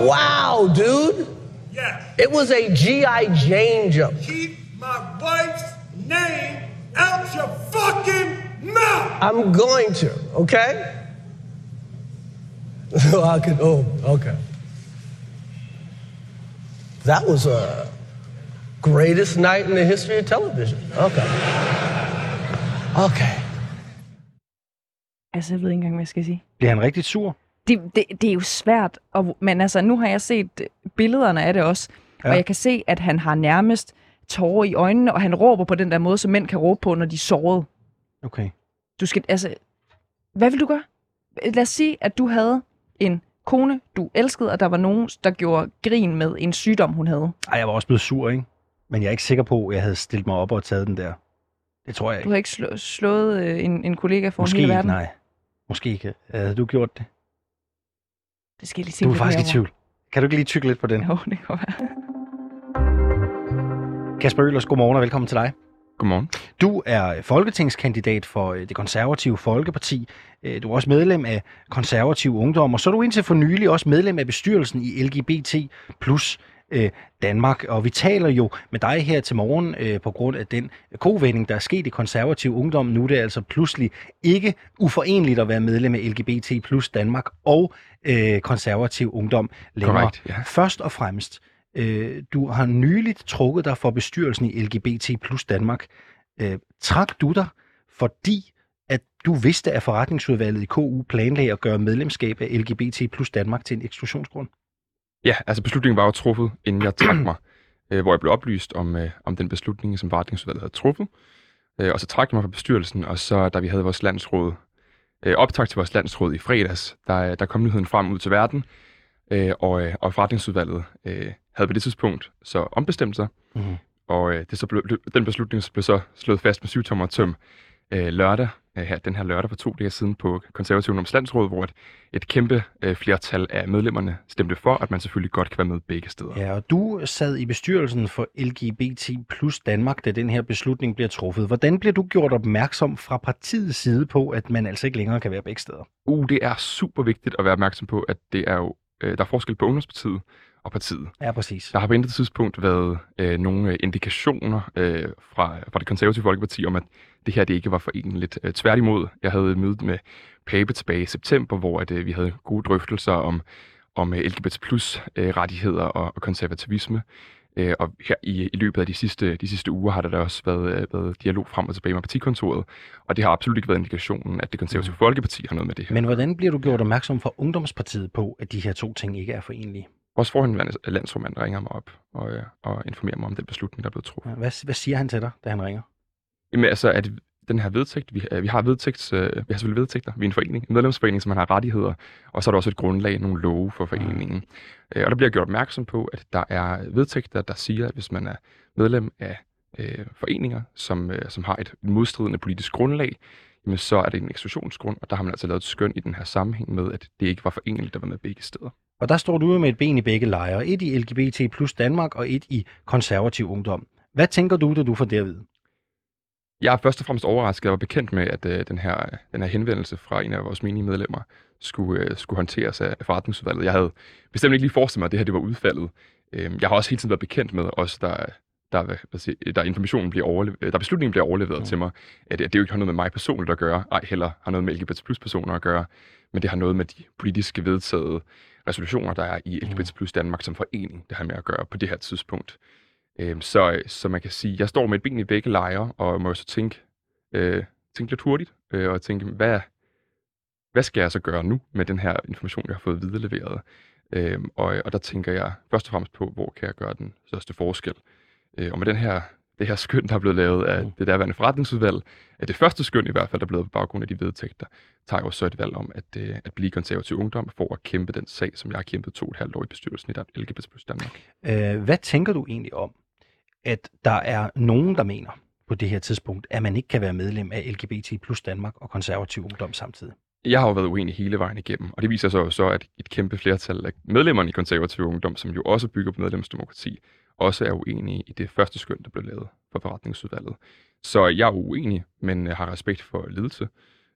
Wow, dude. Yes. It was a G.I. Jane jump. Keep I'm going to, okay? I could, oh, okay. That was a greatest night in the history of television. Okay. Okay. Altså, jeg ved ikke engang, hvad jeg skal sige. Bliver han rigtig sur? Det, det, det er jo svært, og, men altså, nu har jeg set billederne af det også. Ja. og jeg kan se, at han har nærmest tårer i øjnene, og han råber på den der måde, som mænd kan råbe på, når de er såret. Okay. Du skal, altså, hvad vil du gøre? Lad os sige, at du havde en kone, du elskede, og der var nogen, der gjorde grin med en sygdom, hun havde. Ej, jeg var også blevet sur, ikke? Men jeg er ikke sikker på, at jeg havde stillet mig op og taget den der. Det tror jeg Du ikke. har ikke slå, slået øh, en, en kollega for Måske hele ikke, verden. nej. Måske ikke. Havde du gjort det? Det skal jeg lige Du tænke er faktisk i tvivl. Kan du ikke lige tykke lidt på den? Jo, det kan være. Kasper Ølers, godmorgen og velkommen til dig. Godmorgen. Du er folketingskandidat for øh, det konservative Folkeparti. Øh, Du er også medlem af konservativ ungdom, og så er du indtil for nylig også medlem af bestyrelsen i LGBT plus øh, Danmark. Og vi taler jo med dig her til morgen øh, på grund af den kovending, der er sket i konservativ ungdom. Nu er det altså pludselig ikke uforenligt at være medlem af LGBT plus Danmark og øh, konservativ ungdom længere. Korrekt, ja. Først og fremmest, øh, du har nyligt trukket dig for bestyrelsen i LGBT plus Danmark. Øh, trak du dig, fordi at du vidste, at forretningsudvalget i KU planlagde at gøre medlemskab af LGBT plus Danmark til en eksklusionsgrund? Ja, altså beslutningen var jo truffet, inden jeg trak mig, øh, hvor jeg blev oplyst om, øh, om den beslutning, som forretningsudvalget havde truffet. Øh, og så trak jeg mig fra bestyrelsen, og så da vi havde vores landsråd, øh, optag til vores landsråd i fredags, der, der kom nyheden frem ud til verden, øh, og, øh, og forretningsudvalget øh, havde på det tidspunkt så ombestemt sig, Mhm. og øh, det så blev, den beslutning blev så slået fast med syvtommer tøm øh, lørdag, øh, her, den her lørdag for to dage siden på Konservativ Ungdoms Landsråd, hvor et, et kæmpe øh, flertal af medlemmerne stemte for, at man selvfølgelig godt kan være med begge steder. Ja, og du sad i bestyrelsen for LGBT plus Danmark, da den her beslutning bliver truffet. Hvordan bliver du gjort opmærksom fra partiets side på, at man altså ikke længere kan være begge steder? Uh, det er super vigtigt at være opmærksom på, at det er jo, øh, der er forskel på Ungdomspartiet og partiet. Ja, præcis. Der har på intet tidspunkt været øh, nogle øh, indikationer øh, fra, fra det konservative folkeparti om, at det her det ikke var forenligt. Øh, tværtimod, jeg havde et møde med Pape tilbage i september, hvor at, øh, vi havde gode drøftelser om, om øh, LGBT plus øh, rettigheder og, og konservativisme. Øh, og her i, i løbet af de sidste, de sidste uger har der da også været, øh, været dialog frem og tilbage med partikontoret, og det har absolut ikke været indikationen, at det konservative folkeparti har noget med det her. Men hvordan bliver du gjort opmærksom fra Ungdomspartiet på, at de her to ting ikke er forenlige? Vores forhenværende landsformand ringer mig op og, øh, og informerer mig om den beslutning, der er blevet truffet. Ja, Hvad, hvad siger han til dig, da han ringer? Jamen altså, at den her vedtægt, vi, øh, vi har vedtægts, øh, vi har selvfølgelig vedtægter, vi er en forening, en medlemsforening, som man har rettigheder, og så er der også et grundlag, nogle love for foreningen. Øh, og der bliver gjort opmærksom på, at der er vedtægter, der siger, at hvis man er medlem af øh, foreninger, som, øh, som har et modstridende politisk grundlag, jamen så er det en eksklusionsgrund, og der har man altså lavet et skøn i den her sammenhæng med, at det ikke var foreneligt at være med begge steder. Og der står du med et ben i begge lejre. Et i LGBT plus Danmark og et i konservativ ungdom. Hvad tænker du, da du får det at vide? Jeg er først og fremmest overrasket. Var bekendt med, at øh, den, her, den her henvendelse fra en af vores menige medlemmer skulle, øh, skulle håndteres af forretningsudvalget. Jeg havde bestemt ikke lige forestillet mig, at det her det var udfaldet. Øh, jeg har også hele tiden været bekendt med, også der, der, hvad siger, der informationen bliver overleveret, der beslutningen bliver overleveret mm. til mig, at, at det jo ikke har noget med mig personligt at gøre, ej heller har noget med LGBT plus personer at gøre, men det har noget med de politiske vedtaget resolutioner, der er i LGBT plus Danmark som forening, det har med at gøre på det her tidspunkt. Øhm, så, så man kan sige, jeg står med et ben i begge lejre, og må så tænke, øh, tænke lidt hurtigt, øh, og tænke, hvad, hvad skal jeg så gøre nu med den her information, jeg har fået videleveret? Øhm, og, og der tænker jeg først og fremmest på, hvor kan jeg gøre den største forskel? Øh, og med den her, det her skøn, der er blevet lavet af det derværende forretningsudvalg, at det første skøn i hvert fald, der er blevet på baggrund af de vedtægter, tager jo så et valg om at, øh, at blive konservativ ungdom for at kæmpe den sag, som jeg har kæmpet to og et halvt år i bestyrelsen i LGBT plus Danmark. Øh, hvad tænker du egentlig om, at der er nogen, der mener på det her tidspunkt, at man ikke kan være medlem af LGBT plus Danmark og konservativ ungdom samtidig? jeg har jo været uenig hele vejen igennem, og det viser sig jo så, at et kæmpe flertal af medlemmerne i konservativ ungdom, som jo også bygger på medlemsdemokrati, også er uenige i det første skøn, der blev lavet for forretningsudvalget. Så jeg er uenig, men øh, har respekt for ledelse.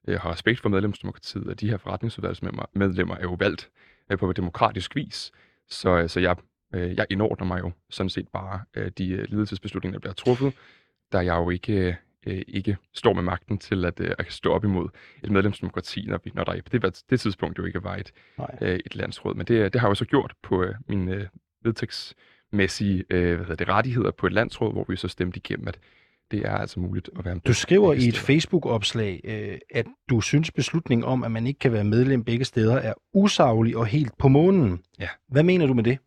Jeg har respekt for medlemsdemokratiet, og de her forretningsudvalgsmedlemmer er jo valgt øh, på demokratisk vis. Så, øh, så jeg, øh, jeg indordner mig jo sådan set bare øh, de ledelsesbeslutninger, der bliver truffet, da jeg jo ikke øh, ikke står med magten til at, øh, at stå op imod et medlemsdemokrati, når, vi, når der på det, det tidspunkt jo ikke var et, øh, et landsråd. Men det, det har jeg jo så gjort på øh, mine øh, vedtægtsmæssige øh, hvad det, rettigheder på et landsråd, hvor vi så stemte igennem, at det er altså muligt at være med. Du skriver i et Facebook-opslag, øh, at du synes beslutningen om, at man ikke kan være medlem begge steder, er usaglig og helt på månen. Ja. Hvad mener du med det?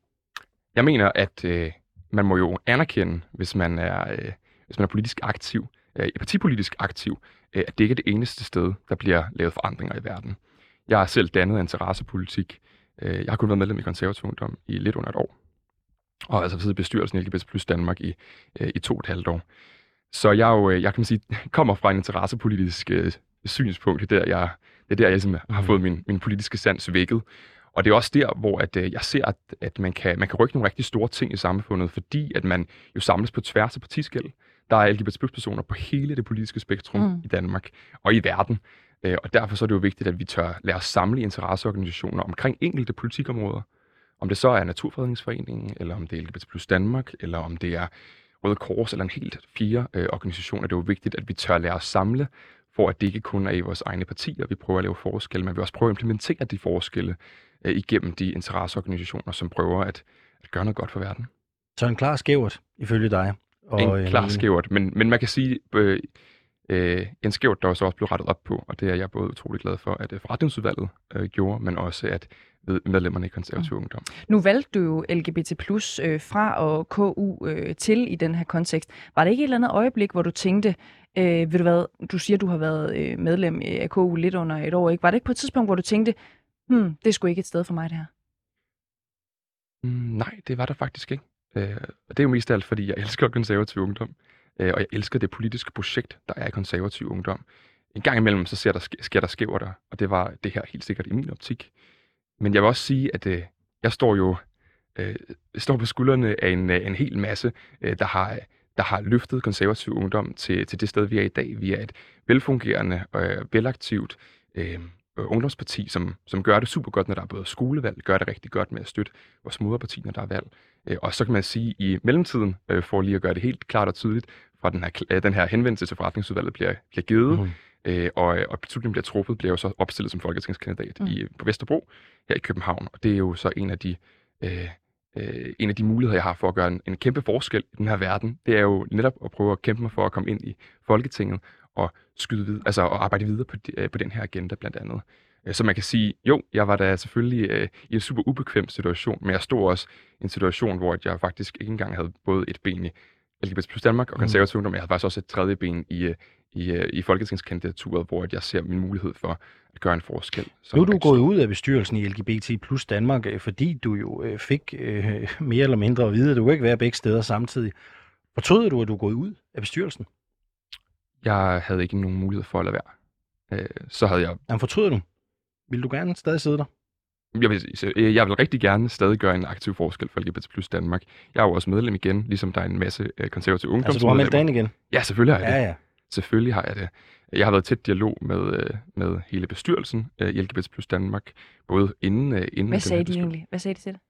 Jeg mener, at øh, man må jo anerkende, hvis man er, øh, hvis man er politisk aktiv, øh, partipolitisk aktiv, øh, at det ikke er det eneste sted, der bliver lavet forandringer i verden. Jeg har selv dannet interessepolitik. Øh, jeg har kun været medlem i konservativ ungdom i lidt under et år. Og altså siddet i bestyrelsen i LGBT plus Danmark i, øh, i to og et halvt år. Så jeg, jo, øh, jeg kan sige, kommer fra en interessepolitisk øh, synspunkt. Det er der, jeg, det er der, jeg ligesom har fået min, min politiske sans vækket. Og det er også der, hvor at, øh, jeg ser, at, at man, kan, man kan rykke nogle rigtig store ting i samfundet, fordi at man jo samles på tværs af partiskæld. Der er LGBT personer på hele det politiske spektrum mm. i Danmark og i verden. Øh, og derfor så er det jo vigtigt, at vi tør lade os samle interesseorganisationer omkring enkelte politikområder. Om det så er Naturfredningsforeningen, eller om det er LGBT plus Danmark, eller om det er Røde Kors, eller en helt fire øh, organisationer. Det er jo vigtigt, at vi tør lade os samle, for at det ikke kun er i vores egne partier, vi prøver at lave forskelle, men vi også prøver at implementere de forskelle øh, igennem de interesseorganisationer, som prøver at, at gøre noget godt for verden. Så en klar skævert, ifølge dig. Og, en klar skævert, men, men man kan sige, øh, øh, en skævert, der også blev rettet op på, og det er jeg både utrolig glad for, at øh, forretningsudvalget øh, gjorde, men også at medlemmerne i konservativ mm. ungdom. Nu valgte du jo LGBT plus øh, fra og KU øh, til i den her kontekst. Var det ikke et eller andet øjeblik, hvor du tænkte, øh, ved du hvad, du siger, du har været øh, medlem af KU lidt under et år, ikke? Var det ikke på et tidspunkt, hvor du tænkte, hmm, det er sgu ikke et sted for mig det her? Mm, nej, det var der faktisk ikke. Øh, og det er jo mest af alt, fordi jeg elsker konservativ ungdom, øh, og jeg elsker det politiske projekt, der er i konservativ ungdom. En gang imellem, så sker der, sker der skæver der, og det var det her helt sikkert i min optik. Men jeg vil også sige, at øh, jeg står jo øh, står på skuldrene af en, øh, en hel masse, øh, der har der har løftet konservativ ungdom til, til det sted, vi er i dag. Vi er et velfungerende og øh, velaktivt øh, ungdomsparti, som, som gør det super godt, når der er både skolevalg, gør det rigtig godt med at støtte vores moderparti, når der er valg. Øh, og så kan man sige, at i mellemtiden, øh, for lige at gøre det helt klart og tydeligt, fra den her, øh, den her henvendelse til forretningsudvalget bliver, bliver givet, mm. øh, og, og beslutningen bliver truffet, bliver jo så opstillet som folketingskandidat mm. i, på Vesterbro her i København. Og det er jo så en af de... Øh, øh, en af de muligheder, jeg har for at gøre en, en kæmpe forskel i den her verden, det er jo netop at prøve at kæmpe mig for at komme ind i Folketinget og skyde vid- altså at arbejde videre på, de, øh, på den her agenda blandt andet. Øh, så man kan sige, jo, jeg var da selvfølgelig øh, i en super ubekvem situation, men jeg stod også i en situation, hvor jeg faktisk ikke engang havde både et ben i LGBT plus Danmark og mm. konservativ ungdom, men jeg havde faktisk også et tredje ben i, øh, i, i folketingskandidaturet, hvor jeg ser min mulighed for at gøre en forskel. Nu er du gået ud af bestyrelsen i LGBT plus Danmark, fordi du jo fik øh, mere eller mindre at vide, at du ikke være begge steder samtidig. Fortryder du, at du er gået ud af bestyrelsen? Jeg havde ikke nogen mulighed for at lade være. Øh, så havde jeg... Jamen fortryder du? Vil du gerne stadig sidde der? Jeg vil, øh, jeg vil rigtig gerne stadig gøre en aktiv forskel for LGBT plus Danmark. Jeg er jo også medlem igen, ligesom der er en masse øh, konservative ungdoms. Altså du har meldt dig ind igen? Ja, selvfølgelig har jeg ja, det. Ja. Selvfølgelig har jeg det. Jeg har været tæt dialog med, med hele bestyrelsen i LGBT plus Danmark, både inden... inden Hvad sagde de egentlig? Hvad sagde de til det?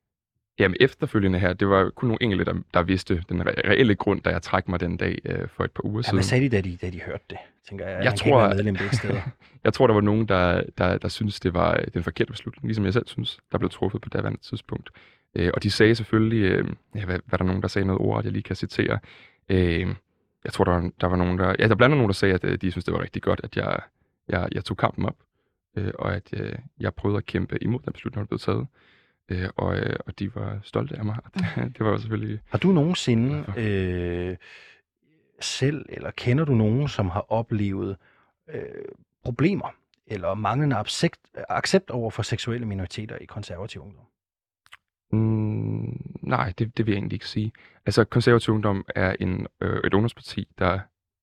Jamen efterfølgende her, det var kun nogle enkelte, der, der vidste den reelle grund, da jeg trak mig den dag øh, for et par uger ja, siden. Hvad sagde de, da de, da de hørte det? Tænker jeg, jeg tror, kan medlem begge steder. jeg tror, der var nogen, der, der, der synes det var øh, den forkerte beslutning, ligesom jeg selv synes, der blev truffet på daværende tidspunkt. Øh, og de sagde selvfølgelig, øh, ja, hvad, hvad der nogen, der sagde noget ord, jeg lige kan citere. Øh, jeg tror, der var, der var nogen, der... Ja, der blandt nogen, der sagde, at øh, de synes, det var rigtig godt, at jeg, jeg, jeg tog kampen op, øh, og at øh, jeg prøvede at kæmpe imod den beslutning, der blev taget øh, og, øh, og de var stolte af mig. det var jo selvfølgelig... Har du nogensinde øh, selv, eller kender du nogen, som har oplevet øh, problemer eller manglende accept, accept over for seksuelle minoriteter i konservativ ungdom? Mm, nej, det, det vil jeg egentlig ikke sige. Altså, konservativ ungdom er en, øh, et ungdomsparti, der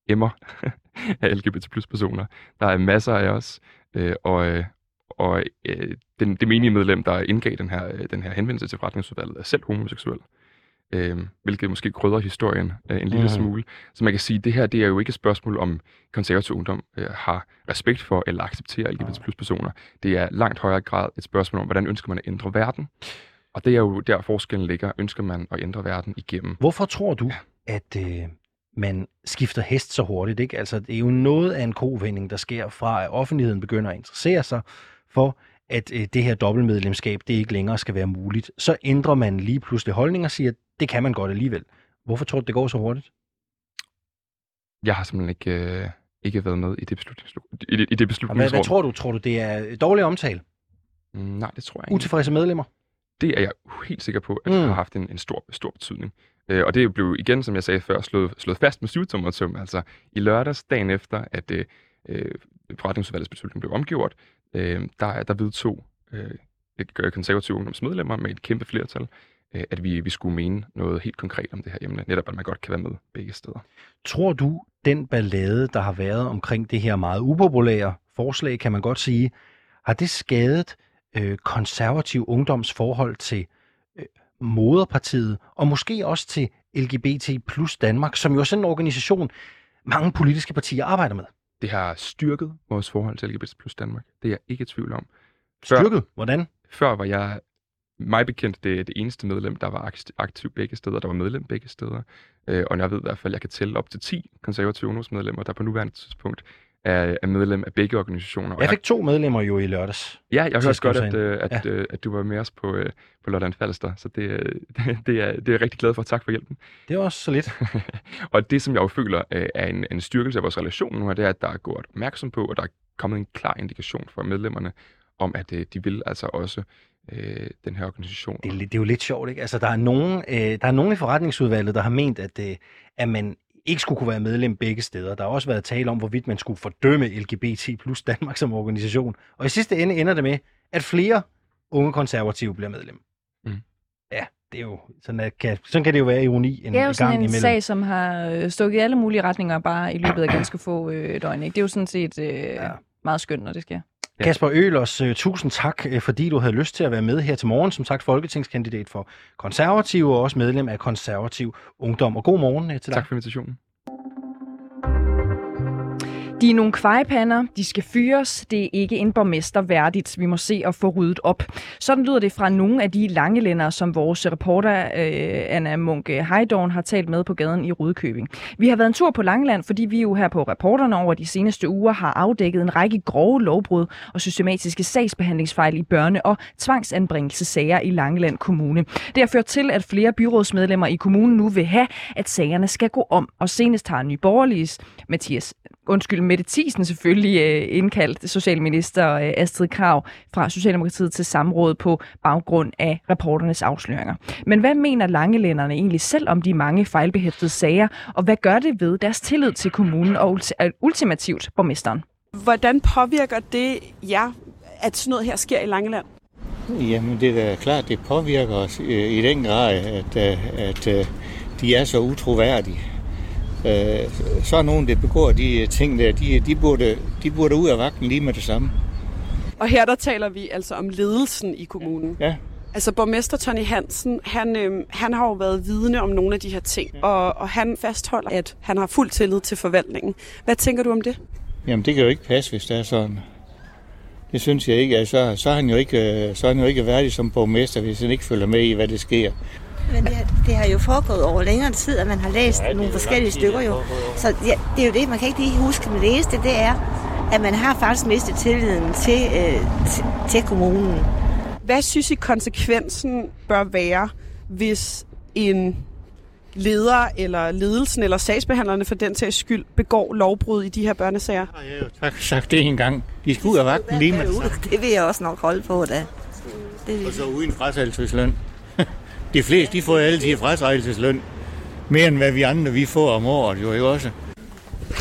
emmer af LGBT plus personer. Der er masser af os, øh, og, øh, og øh, den, det menige medlem, der indgav den her, øh, den her henvendelse til forretningsudvalget, er selv homoseksuel. Øh, hvilket måske krydder historien øh, en lille Mhm. smule. Så man kan sige, at det her det er jo ikke et spørgsmål om konservativ ungdom øh, har respekt for eller accepterer LGBT plus personer. Det er langt højere grad et spørgsmål om, hvordan ønsker man at ændre verden. Og det er jo der forskellen ligger. Ønsker man at ændre verden igennem? Hvorfor tror du, ja. at øh, man skifter hest så hurtigt? Ikke? Altså, det er jo noget af en kovending, der sker fra, at offentligheden begynder at interessere sig for, at øh, det her dobbeltmedlemskab, det ikke længere skal være muligt. Så ændrer man lige pludselig holdning og siger, at det kan man godt alligevel. Hvorfor tror du, det går så hurtigt? Jeg har simpelthen ikke, øh, ikke været med i det, beslutnings- i det, i det Og hvad, hvad tror du? Tror du, det er dårlig omtale? Mm, nej, det tror jeg ikke. Utilfredse medlemmer? Det er jeg helt sikker på, at Mm. mm. har haft en, en stor, stor betydning. Øh, og det blev igen, som jeg sagde før, slået, slået fast med syvtommersøm. Altså i lørdags, dagen efter, at øh, øh, forretningsudvalgets beslutning blev omgjort, øh, der, der vedtog øh, det øh, konservative ungdomsmedlemmer med et kæmpe flertal, øh, at vi, vi skulle mene noget helt konkret om det her emne. Netop, at man godt kan være med begge steder. Tror du, den ballade, der har været omkring det her meget upopulære forslag, kan man godt sige, har det skadet øh, konservativ ungdoms forhold til øh, moderpartiet, og måske også til LGBT plus Danmark, som jo er sådan en organisation, mange politiske partier arbejder med. Det har styrket vores forhold til LGBT plus Danmark. Det er jeg ikke i tvivl om. Styrket? Hvordan? Før var jeg mig bekendt det, det eneste medlem, der var akt- aktiv begge steder, der var medlem begge steder. Øh, og jeg ved i hvert fald, at jeg kan tælle op til 10 konservative ungdomsmedlemmer, der på nuværende tidspunkt er, er medlem af begge organisationer. Jeg fik to medlemmer jo i lørdags. Ja, jeg hørte Sidst, godt, at, øh, at, Ja. ja. at du var med os på, øh, på Lolland Falster, så det, øh, det, er, det er jeg rigtig glad for. Tak for hjælpen. Det er også så lidt. og det, som jeg jo føler øh, er en, en styrkelse af vores relation nu, er, det er, at der er gjort opmærksom på, og der er kommet en klar indikation fra medlemmerne, om at øh, de vil altså også øh, den her organisation. Det er, det er jo lidt sjovt, ikke? Altså, der er nogen, øh, der er nogen i forretningsudvalget, der har ment, at, øh, at man ikke skulle kunne være medlem begge steder. Der har også været tale om, hvorvidt man skulle fordømme LGBT plus Danmark som organisation. Og i sidste ende ender det med, at flere unge konservative bliver medlem. Mm. Ja, det er jo, sådan, at, kan, sådan kan det jo være ironi en Det er jo gang sådan en imellem. sag, som har øh, stukket i alle mulige retninger bare i løbet af ganske få øh, døgn. Ikke? Det er jo sådan set øh, ja. meget skønt, når det sker. Kasper Ølers, øh, tusind tak, øh, fordi du havde lyst til at være med her til morgen. Som sagt, folketingskandidat for konservative og også medlem af konservativ ungdom. Og god morgen øh, til dig. Tak for invitationen. De er nogle kvejepander, de skal fyres, det er ikke en borgmester værdigt, vi må se at få ryddet op. Sådan lyder det fra nogle af de langelænder, som vores reporter øh, Anna Munke Heidorn har talt med på gaden i Rudkøbing. Vi har været en tur på Langeland, fordi vi jo her på reporterne over de seneste uger har afdækket en række grove lovbrud og systematiske sagsbehandlingsfejl i børne- og tvangsanbringelsesager i Langeland Kommune. Det har ført til, at flere byrådsmedlemmer i kommunen nu vil have, at sagerne skal gå om, og senest har Nye Borgerliges Mathias undskyld, Mette Thiesen selvfølgelig øh, indkaldt socialminister øh, Astrid Krav fra Socialdemokratiet til samråd på baggrund af reporternes afsløringer. Men hvad mener langelænderne egentlig selv om de mange fejlbehæftede sager, og hvad gør det ved deres tillid til kommunen og øh, ultimativt borgmesteren? Hvordan påvirker det jer, at sådan noget her sker i Langeland? Jamen, det er da klart, det påvirker os øh, i den grad, at, at de er så utroværdige. Øh, Så er nogen, der begår de ting der, de, de, burde, de burde ud af vagten lige med det samme. Og her der taler vi altså om ledelsen i kommunen. Ja. Altså borgmester Tony Hansen, han, øh, han har jo været vidne om nogle af de her ting, og, og han fastholder, at han har fuld tillid til forvaltningen. Hvad tænker du om det? Jamen, det kan jo ikke passe, hvis det er sådan. Det synes jeg ikke. Altså, så, er han jo ikke, øh, så er han jo ikke værdig som borgmester, hvis han ikke følger med i, hvad det sker. Det, har- har jo foregået over længere tid, at man har læst ja, nogle forskellige stykker jo. Så ja, det er jo det, man kan ikke lige huske med læse det, det er, at man har faktisk mistet tilliden til, øh, til, til kommunen. Hvad synes I konsekvensen bør være, hvis en leder eller ledelsen eller sagsbehandlerne for den sags skyld begår lovbrud i de her børnesager? Tak, sagt det en gang. De skal ud af vagten lige med det. Det vil jeg også nok holde på, da. Det Og så uden fratrædelsesløn. De fleste, de får jo altid fratrædelsesløn. Mere end hvad vi andre, vi får om året, jo ikke også?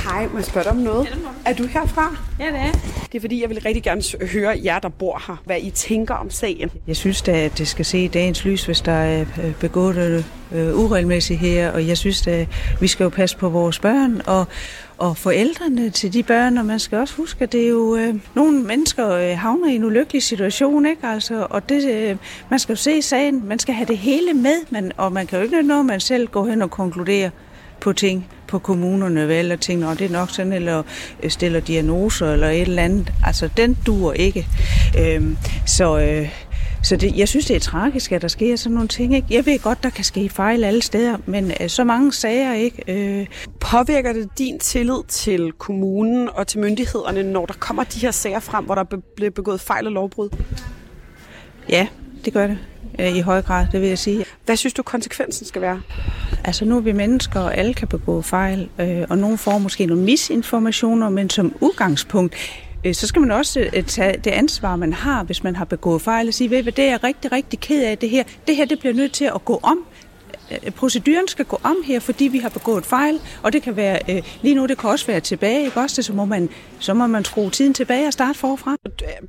Hej, må jeg spørge dig om noget? Er du herfra? Ja, det er. Det er fordi, jeg vil rigtig gerne høre jer, der bor her, hvad I tænker om sagen. Jeg synes da, at det skal se dagens lys, hvis der er øh, begået øh, uregelmæssigheder, og jeg synes da, vi skal jo passe på vores børn og, og forældrene til de børn, og man skal også huske, at det er jo øh, nogle mennesker øh, havner i en ulykkelig situation, ikke? Altså, og det, øh, man skal jo se sagen, man skal have det hele med, man, og man kan jo ikke noget, man selv går hen og konkluderer på ting på kommunerne, vel, og tænker, at det er nok sådan, eller øh, stiller diagnoser, eller et eller andet. Altså, den dur ikke. Øh, så øh, så det, jeg synes, det er tragisk, at der sker sådan nogle ting. Ikke? Jeg ved godt, der kan ske fejl alle steder, men øh, så mange sager ikke. Øh, Påvirker det din tillid til kommunen og til myndighederne, når der kommer de her sager frem, hvor der bliver begået fejl og lovbrud? Ja, det gør det. Øh, I høj grad, det vil jeg sige. Hvad synes du, konsekvensen skal være? Altså nu er vi mennesker, og alle kan begå fejl, øh, og nogen får måske nogle misinformationer, men som udgangspunkt, så skal man også øh, tage det ansvar, man har, hvis man har begået fejl, og sige, ved hvad, det er jeg rigtig, rigtig ked af det her. Det her, det bliver nødt til at gå om. Øh, Proceduren skal gå om her, fordi vi har begået fejl, og det kan være, øh, lige nu det kan også være tilbage, ikke også? Så må man, så må man skrue tiden tilbage og starte forfra.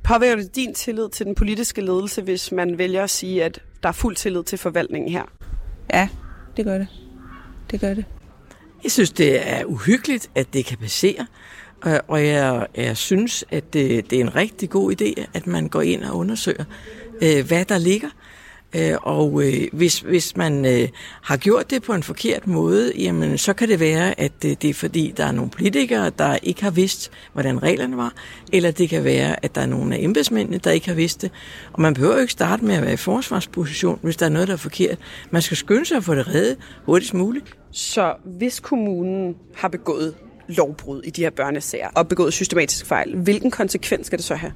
Påvirker det din tillid til den politiske ledelse, hvis man vælger at sige, at der er fuld tillid til forvaltningen her? Ja, det gør det. Det gør det. Jeg synes, det er uhyggeligt, at det kan passere, og- og jeg, jeg synes, at det, det er en rigtig god idé, at man går ind og undersøger, øh, hvad der ligger. Øh, og øh, hvis, hvis man øh, har gjort det på en forkert måde, jamen, så kan det være, at øh, det er fordi, der er nogle politikere, der ikke har vidst, hvordan reglerne var, eller det kan være, at der er nogle af embedsmændene, der ikke har vidst det. Og man behøver jo ikke starte med at være i forsvarsposition, hvis der er noget, der er forkert. Man skal skynde sig at få det reddet hurtigst muligt. Så hvis kommunen har begået lovbrud i de her børnesager og begået systematisk fejl, hvilken konsekvens skal det så have?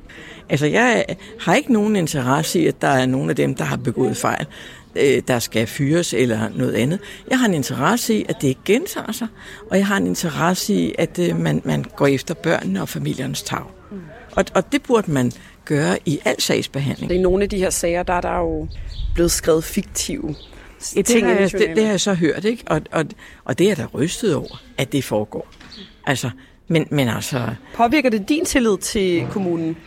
Altså, jeg har ikke nogen interesse i, at der er nogen af dem, der har begået fejl, øh, der skal fyres eller noget andet. Jeg har en interesse i, at det ikke gentager sig, og jeg har en interesse i, at øh, man, man går efter børnene og familiernes tag. Mm. Og, og det burde man gøre i al sagsbehandling. I nogle af de her sager, der er der jo blevet skrevet fiktive Det, ting det, journalen. det har jeg så hørt, ikke? Og, og, og det er jeg da rystet over, at det foregår. Altså, men, men altså... Påvirker det din tillid til kommunen?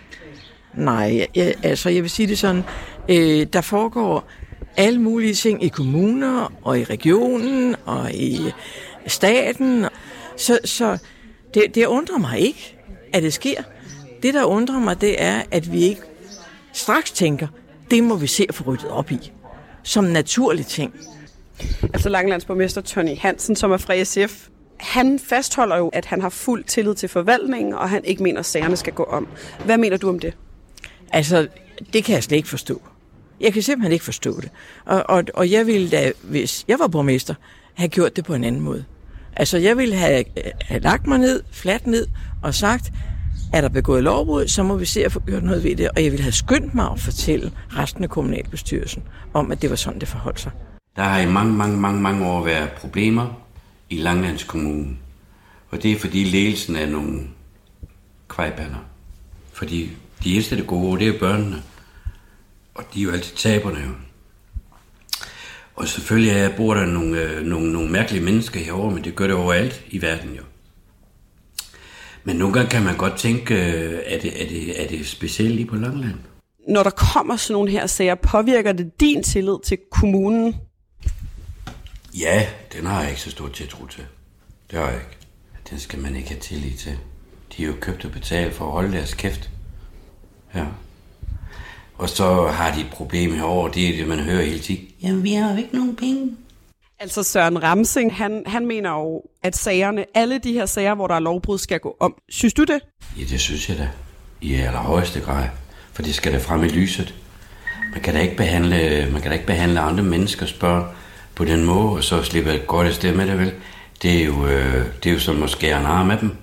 Nej, jeg, altså jeg vil sige det sådan, øh, der foregår alle mulige ting i kommuner og i regionen og i staten. Så, så det, det undrer mig ikke, at det sker. Det, der undrer mig, det er, at vi ikke straks tænker, det må vi se at få ryddet op i. Som en naturlig ting. Altså Langelandsborgmester Tony Hansen, som er fra SF, han fastholder jo, at han har fuld tillid til forvaltningen, og han ikke mener, at sagerne skal gå om. Hvad mener du om det? Altså, det kan jeg slet ikke forstå. Jeg kan simpelthen ikke forstå det. Og, og, og jeg ville da, hvis jeg var borgmester, have gjort det på en anden måde. Altså, jeg ville have, have lagt mig ned, fladt ned, og sagt, er der begået lovbrud, så må vi se at få gjort noget ved det. Og jeg ville have skyndt mig at fortælle resten af kommunalbestyrelsen om, at det var sådan, det forholdt sig. Der har i mange, mange, mange, mange år været problemer i Langlands Kommune. Og det er fordi ledelsen er nogle kvejbander. Fordi de eneste, der gode, det er børnene. Og de er jo altid taberne jo. Og selvfølgelig er, bor der nogle, øh, nogle, nogle mærkelige mennesker herovre, men det gør det overalt i verden jo. Men nogle gange kan man godt tænke, øh, er det, er det, er det specielt lige på Langland? Når der kommer sådan nogle her sager, påvirker det din tillid til kommunen? Ja, den har jeg ikke så stor tiltro til. Det har jeg ikke. Den skal man ikke have tillid til. De er jo købt og betalt for at holde deres kæft. Ja. Og så har de et problem herovre, det er det, man hører hele tiden. Jamen, vi har jo ikke nogen penge. Altså Søren Ramsing, han, han mener jo, at sagerne, alle de her sager, hvor der er lovbrud, skal gå om. Synes du det? Ja, det synes jeg da. I allerhøjeste grad. For det skal da frem i lyset. Man kan da ikke behandle, man kan da ikke behandle andre menneskers børn på den måde, og så slippe godt sted med det, vel? Det er jo, øh, det er jo som at skære en arm af dem.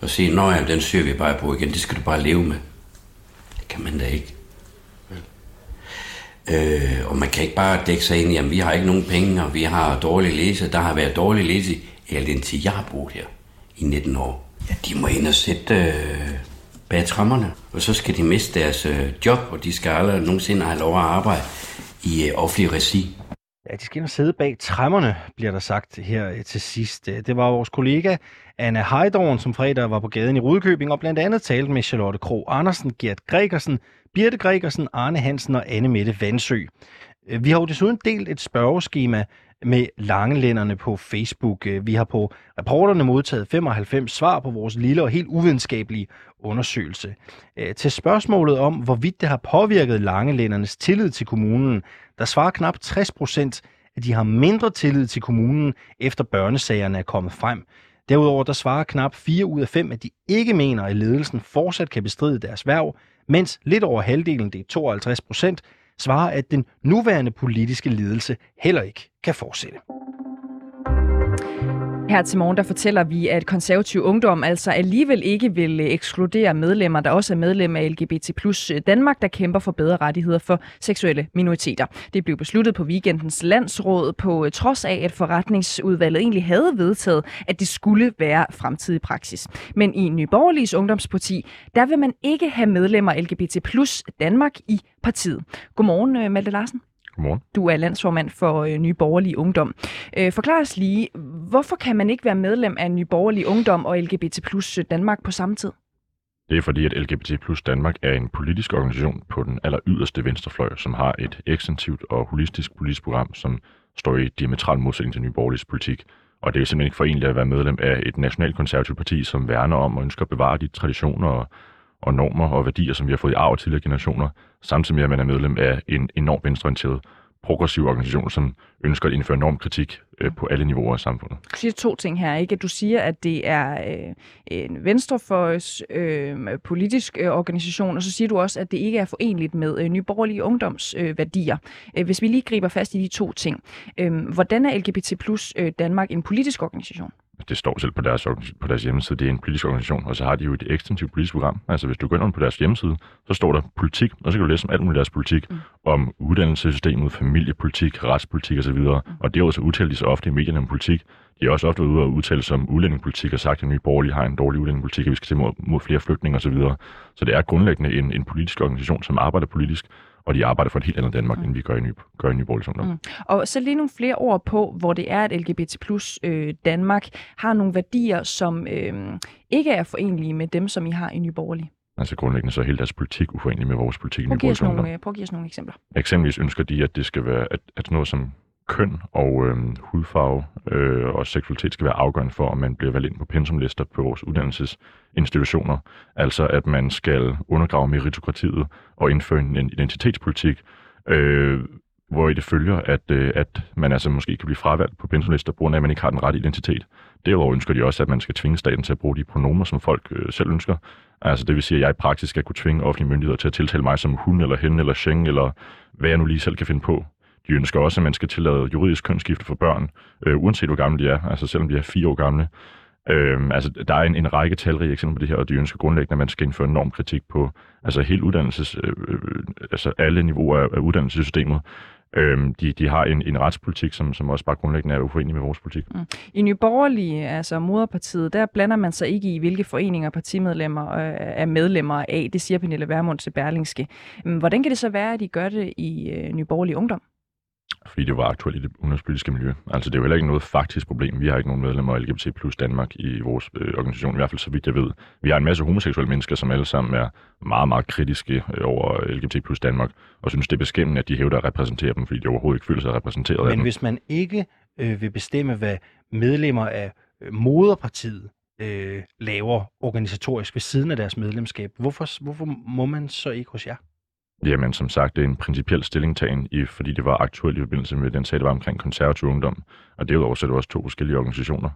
Og sige, nå ja, den syr vi bare på igen, det skal du bare leve med. Det kan man da ikke. Øh, og man kan ikke bare dække sig ind i, jamen vi har ikke nogen penge, og vi har dårlig læse. Der har været dårlig læse i al den tid, jeg har boet her i 19 år. Ja, de må ind og sætte øh, bag trammerne, og så skal de miste deres øh, job, og de skal aldrig nogensinde have lov at arbejde i øh, offentlig regi. Ja, de skal ind og sidde bag træmmerne, bliver der sagt her øh, til sidst. Øh, det var vores kollega Anna Heidorn, som fredag var på gaden i Rudkøbing, og blandt andet talte med Charlotte Kro Andersen, Gert Gregersen, Birte Gregersen, Arne Hansen og Anne Mette Vandsø. Øh, vi har jo desuden delt et spørgeskema med langelænderne på Facebook. Øh, vi har på reporterne modtaget 95 svar på vores lille og helt uvidenskabelige undersøgelse. Øh, til spørgsmålet om, hvorvidt det har påvirket langelændernes tillid til kommunen, der svarer knap 60 procent, at de har mindre tillid til kommunen, efter børnesagerne er kommet frem. Derudover der svarer knap 4 ud af 5, at de ikke mener, at ledelsen fortsat kan bestride deres værv, mens lidt over halvdelen, det er 52 procent, svarer, at den nuværende politiske ledelse heller ikke kan fortsætte. Her til morgen der fortæller vi, at konservativ ungdom altså alligevel ikke vil øh, ekskludere medlemmer, der også er medlem af LGBT plus øh, Danmark, der kæmper for bedre rettigheder for seksuelle minoriteter. Det blev besluttet på weekendens landsråd på øh, trods af, at forretningsudvalget egentlig havde vedtaget, at det skulle være fremtidig praksis. Men i Nyborgerligs ungdomsparti, der vil man ikke have medlemmer LGBT plus Danmark i partiet. Godmorgen, Malte Larsen. Godmorgen. Du er landsformand for øh, Nye Borgerlige Ungdom. Øh, forklar os lige, hvorfor kan man ikke være medlem af Nye Borgerlige Ungdom og LGBT plus Danmark på samme tid? Det er fordi, at LGBT plus Danmark er en politisk organisation på den aller yderste venstrefløj, som har et ekstensivt og holistisk politisk program, som står i diametral modsætning til Nye Borgerliges politik. Og det er simpelthen ikke forenligt at være medlem af et nationalt konservativt parti, som værner om og ønsker at bevare de traditioner og, og normer og værdier, som vi har fået i arv til tidligere generationer, samtidig med, at man er medlem af en enormt venstreorienteret progressiv organisation, som ønsker at indføre normkritik øh, på alle niveauer af samfundet. Du siger to ting her, ikke? Du siger, at det er øh, en venstrefløjs øh, politisk øh, organisation, og så siger du også, at det ikke er forenligt med øh, Nye Ungdoms øh, værdier. Øh, hvis vi lige griber fast i de to ting. Øh, hvordan er LGBT plus øh, Danmark en politisk organisation? Det står selv på deres, på deres hjemmeside, det er en politisk organisation, og så har de jo et ekstensivt politisk program. Altså hvis du går ind på deres hjemmeside, så står der politik, og så kan du læse om alt muligt deres politik, mm. om uddannelsessystemet, familiepolitik, retspolitik osv. Mm. Og det er også udtalt de så ofte i medierne om politik. De er også ofte ude og udtale sig om udlændingepolitik og sagt, at nye borgerlige har en dårlig udlændingepolitik, og vi skal til mod, mod flere flygtninge osv. Så, så det er grundlæggende en, en politisk organisation, som arbejder politisk, og de arbejder for et helt andet Danmark, mm. end vi gør i Nye, gør i nye borgerlige ungdom. Mm. Og så lige nogle flere ord på, hvor det er, at LGBT plus øh, Danmark har nogle værdier, som øh, ikke er forenlige med dem, som I har i Nye Borgerlige. Altså grundlæggende så er hele deres politik uforenelig med vores politik i Borgerlige Ungdom. nogle, øh, prøv at give os nogle eksempler. Eksempelvis ønsker de, at det skal være, at, at noget som køn og øh, hudfarve øh, og seksualitet skal være afgørende for, om man bliver valgt ind på pensumlister på vores uddannelsesinstitutioner. Altså at man skal undergrave meritokratiet og indføre en, identitetspolitik, øh, hvor i det følger, at, øh, at man altså måske kan blive fravalgt på pensumlister, på grund af, at man ikke har den rette identitet. Derudover ønsker de også, at man skal tvinge staten til at bruge de pronomer, som folk øh, selv ønsker. Altså det vil sige, at jeg i praksis skal kunne tvinge offentlige myndigheder til at tiltale mig som hun eller hende eller sheng, eller hvad jeg nu lige selv kan finde på. De ønsker også, at man skal tillade juridisk kønsskifte for børn, øh, uanset hvor gamle de er, altså selvom de er fire år gamle. Øh, altså, der er en, en række talrige eksempler på det her, og de ønsker grundlæggende, at man skal indføre normkritik på altså hele uddannelses, øh, øh, altså alle niveauer af, af uddannelsessystemet. Øhm, de, de har en, en retspolitik, som, som også bare grundlæggende er uforenelig med vores politik. Mm. I Nye Borgerlige, altså moderpartiet, der blander man sig ikke i, hvilke foreninger partimedlemmer øh, er medlemmer af. Det siger Pernille Vermund til Berlingske. Øhm, hvordan kan det så være, at de gør det i øh, Nye Borgerlige Ungdom? Fordi det var aktuelt i det udenrigspolitiske miljø. Altså det er jo heller ikke noget faktisk problem. Vi har ikke nogen medlemmer af LGBT plus Danmark i vores øh, organisation, i hvert fald så vidt jeg ved. Vi har en masse homoseksuelle mennesker, som alle sammen er meget, meget kritiske øh, over LGBT plus Danmark, og synes, det er beskæmmende, at de hævder at repræsentere dem, fordi de overhovedet ikke føler sig repræsenteret af Men dem. hvis man ikke øh, vil bestemme, hvad medlemmer af øh, moderpartiet øh, laver organisatorisk ved siden af deres medlemskab, hvorfor, hvorfor må man så ikke hos jer? Jamen, som sagt, det er en principiel stillingtagen, i, fordi det var aktuelt i forbindelse med den sag, der var omkring konservativ ungdom. Og derudover så er det også to forskellige organisationer.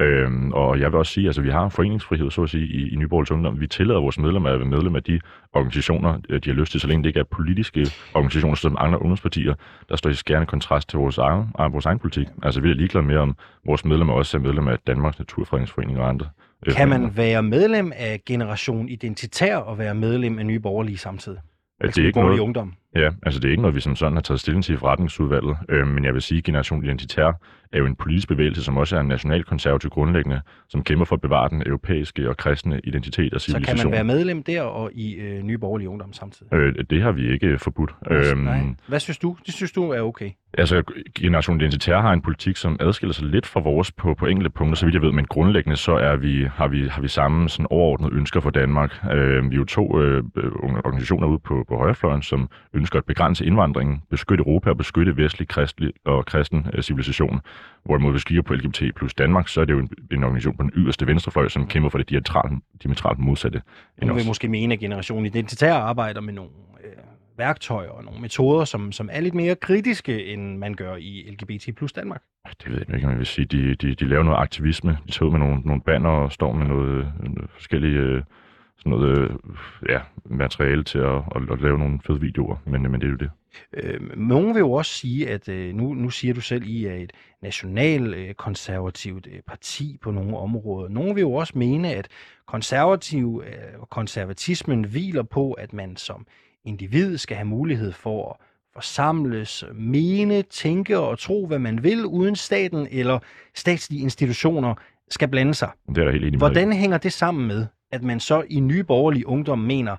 Øhm, og jeg vil også sige, altså vi har foreningsfrihed, så at sige, i, i Nyborgs Ungdom. Vi tillader vores medlemmer at være medlem af de organisationer, øh, de har lyst til, så længe det ikke er politiske organisationer, som andre ungdomspartier, der står i skærende kontrast til vores egen, egen, vores egen politik. Altså vi er ligeglade med, om vores medlemmer også er medlem af Danmarks Naturfredningsforening og andre. øh, Kan man være medlem af Generation Identitær og være medlem af Nye Borgerlige samtidig? At Altså det, er ikke noget, Ungdom? Ja, altså det er ikke noget, vi som sådan har taget stilling til i forretningsudvalget, øh, men jeg vil sige, at Generation Identitær er jo en politisk bevægelse, som også er en nationalkonservativ grundlæggende, som kæmper for at bevare den europæiske og kristne identitet og Så kan civilisation. man være medlem der og i øh, Nye Borgerlige Ungdom samtidig? Øh, det har vi ikke forbudt. Øhm, Nej. Hvad synes du? Det synes du er okay? Altså, Generation Identitær har en politik, som adskiller sig lidt fra vores på, på enkelte punkter, så vidt jeg ved, men grundlæggende så er vi, har, vi, har vi samme sådan overordnede ønsker for Danmark. Øh, vi er jo to øh, øh, organisationer ude på, på højrefløjen, som ønsker at begrænse indvandringen, beskytte Europa og beskytte vestlig kristelig og kristen øh, civilisation. Hvorimod hvis vi kigger på LGBT plus Danmark, så er det jo en, en organisation på den yderste venstrefløj, som kæmper for det diametralt, diametralt modsatte. os. vil måske mene, at Generation Identitær arbejder med nogle øh, værktøjer og nogle metoder, som, som er lidt mere kritiske, end man gør i LGBT plus Danmark. det ved jeg ikke, om jeg vil sige. De, de, de laver noget aktivisme. De tager ud med nogle, nogle banner og står med noget, noget forskellige øh, sådan noget, øh, ja, materiale til at, at, at, lave nogle fede videoer, men, men det er jo det. Øh, nogen vil jo også sige, at øh, nu, nu siger du selv, I er et nationalkonservativt øh, parti på nogle områder. Nogen vil jo også mene, at konservativ øh, konservatismen hviler på, at man som individ skal have mulighed for at forsamles, mene, tænke og tro, hvad man vil, uden staten eller statslige institutioner skal blande sig. Det er helt enig. Hvordan hænger det sammen med, at man så i nye borgerlige ungdom mener,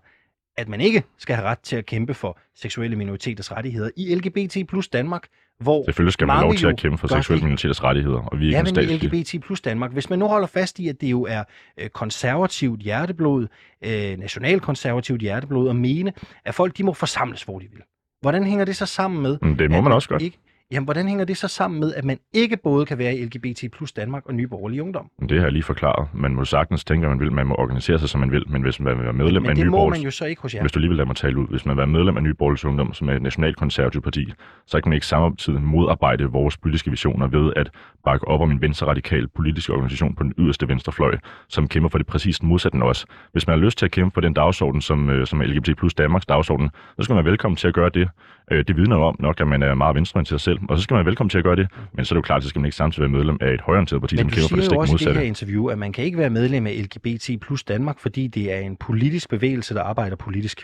at man ikke skal have ret til at kæmpe for seksuelle minoriteters rettigheder i LGBT plus Danmark, hvor Selvfølgelig skal man lov til at kæmpe for seksuelle minoriteters rettigheder, og vi er ikke Ja, en men. LGBT plus Danmark, hvis man nu holder fast i, at det jo er øh, konservativt hjerteblod, øh, nationalkonservativt hjerteblod, og mene, at folk de må forsamles, hvor de vil. Hvordan hænger det så sammen med... Det må man også godt. Ikke, jamen, hvordan hænger det så sammen med, at man ikke både kan være i LGBT plus Danmark og Nye Borgerlige Ungdom? Det har jeg lige forklaret. Man må sagtens tænke, hvad man vil. Man må organisere sig, som man vil. Men hvis man vil være medlem Men af det Nye Borgerlige- man jo så ikke hos jer. Hvis du lige vil lade mig tale ud. Hvis man vil være medlem af Nye Borgerlige Ungdom, som er et nationalkonservativt parti, så kan man ikke samtidig modarbejde vores politiske visioner ved at bakke op om en venstre-radikal politisk organisation på den yderste venstrefløj, som kæmper for det præcis modsatte end os. Hvis man har lyst til at kæmpe for den dagsorden, som, øh, som er LGBT plus Danmarks dagsorden, så skal man være velkommen til at gøre det. Øh, Det vidner jo om nok, at man er meget venstreorienteret selv, og så skal man være velkommen til at gøre det. Men så er det jo klart, så skal man ikke samtidig være medlem af et højreorienteret parti, Men som du kæmper for det siger stik jo også i det modsatte. her interview, at man kan ikke være medlem af LGBT plus Danmark, fordi det er en politisk bevægelse, der arbejder politisk.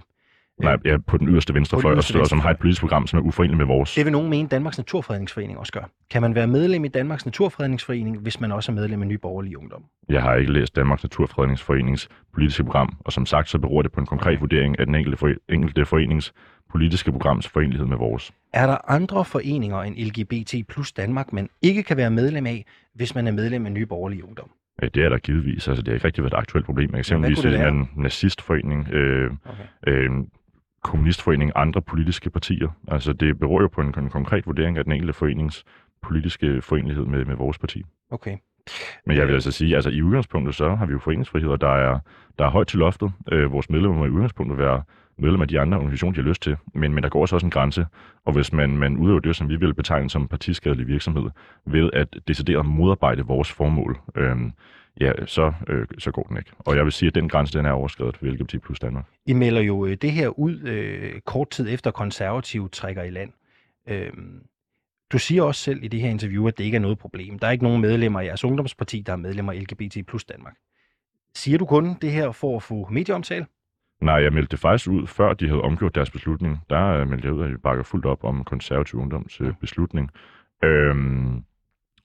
Nej, ja, på den yderste venstrefløj, yderste og som har et politisk program, som er uforeneligt med vores. Det vil nogen mene, Danmarks Naturfredningsforening også gør. Kan man være medlem i Danmarks Naturfredningsforening, hvis man også er medlem af Nye Borgerlige Ungdom? Jeg har ikke læst Danmarks Naturfredningsforenings politiske program, og som sagt, så beror det på en konkret vurdering af den enkelte, for, enkelte forenings politiske programs forenlighed med vores. Er der andre foreninger end LGBT plus Danmark, man ikke kan være medlem af, hvis man er medlem af Nye Borgerlige Ungdom? Øh, Det er der givetvis. Altså, det har ikke rigtig været et aktuelt problem. Eksempelvis være? en nazistforening, øh, okay. øh, kommunistforening, andre politiske partier. Altså, det beror jo på en, en konkret vurdering af den enkelte forenings politiske forenlighed med, med vores parti. Okay. Men jeg vil altså sige, altså i udgangspunktet, så har vi jo foreningsfrihed, og der er, der er højt til loftet. Øh, vores medlemmer må i udgangspunktet være medlem af de andre organisationer, de har lyst til. Men, men der går også en grænse, og hvis man, man udøver det, som vi vil betegne som partiskadelig virksomhed, ved at decideret modarbejde vores formål, øh, ja, så, øh, så går den ikke. Og jeg vil sige, at den grænse, den er overskrevet for LGBT plus Danmark. I melder jo øh, det her ud øh, kort tid efter konservative trækker i land. Øhm, du siger også selv i det her interview, at det ikke er noget problem. Der er ikke nogen medlemmer i jeres ungdomsparti, der er medlemmer af LGBT plus Danmark. Siger du kun det her for at få medieomtale? Nej, jeg meldte faktisk ud, før de havde omgjort deres beslutning. Der øh, meldte jeg ud, at vi bakker fuldt op om konservativ ungdoms øh, beslutning. Øhm,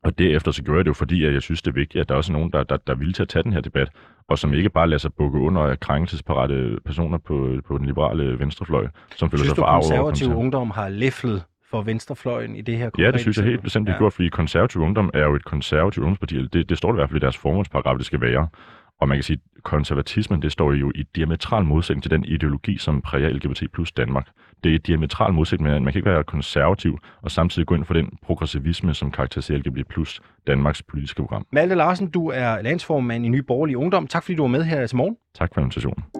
og derefter så gjorde jeg det jo, fordi at jeg synes, det er vigtigt, at der også er nogen, der, der, der er villige til at tage den her debat, og som ikke bare lader sig bukke under krænkelsesparate personer på, på den liberale venstrefløj, som føler Synes sig du, forarvet at komme konservativ ungdom har læflet for venstrefløjen i det her Ja, det synes jeg helt bestemt, det er gjort, fordi konservativ ungdom er jo et konservativt ungdomsparti. Det, det står det i hvert fald i deres formålsparagraf, det skal være. Og man kan sige, at konservatismen, det står jo i diametral modsætning til den ideologi, som præger LGBT plus Danmark. Det er diametral modsætning, men man kan ikke være konservativ og samtidig gå ind for den progressivisme, som karakteriserer LGBT plus Danmarks politiske program. Malte Larsen, du er landsformand i Nye Borgerlige Ungdom. Tak fordi du var med her til morgen. Tak for invitationen.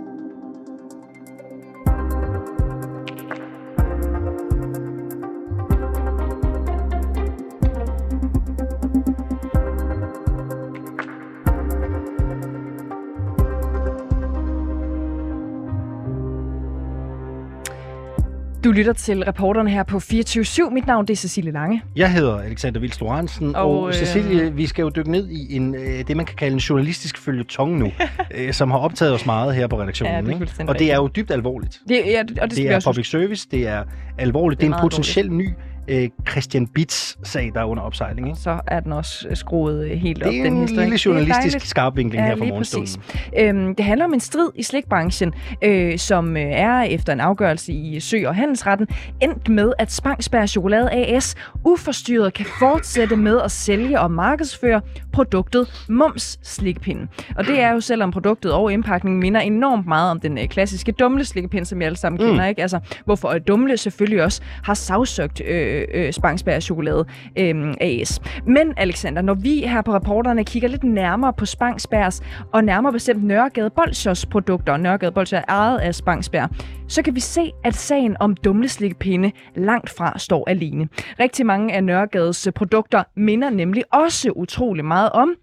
Du lytter til reporterne her på 24-7. Mit navn det er Cecilie Lange. Jeg hedder Alexander Vils Lorentzen, og, Og, øh, Cecilie, vi skal jo dykke ned i en, øh, det, man kan kalde en journalistisk følgetong nu, øh, som har optaget os meget her på redaktionen. Ja, det er ikke? Og det er jo dybt alvorligt. Det, ja, og det, skal Det vi er public service, det er alvorligt. Det Det er er en potentiel ny øh, Christian Bits-sag, der er under opsejling. Ikke? Så er den også øh, skruet øh, helt op, den en historie. lille Det er journalistisk dejligt. skarpvinkling her fra morgenstunden. Øhm, det handler om en strid i slikbranchen, øh, som øh, er efter en afgørelse i Sø- og Handelsretten endt med, at Spangsberg Chokolade AS uforstyrret kan fortsætte med at sælge og markedsføre produktet Mums Slikpinden. Og det er jo selvom produktet og indpakningen minder enormt meget om den øh, klassiske dumle slikkepind, som vi alle sammen Mm. kender, ikke? Altså, hvorfor Dumle selvfølgelig også har sagsøgt øh, øh, Spangsberg Chokolade øh, AS. Men Alexander, når vi her på reporterne kigger lidt nærmere på Spangsbergs, og nærmere bestemt Nørregade Bolsjers produkter, og Nørregade Bolsjer er ejet af Spangsberg, så kan vi se, at sagen om dumleslikkepinde langt fra står alene. Rigtig mange af Nørregades produkter minder nemlig også utrolig meget om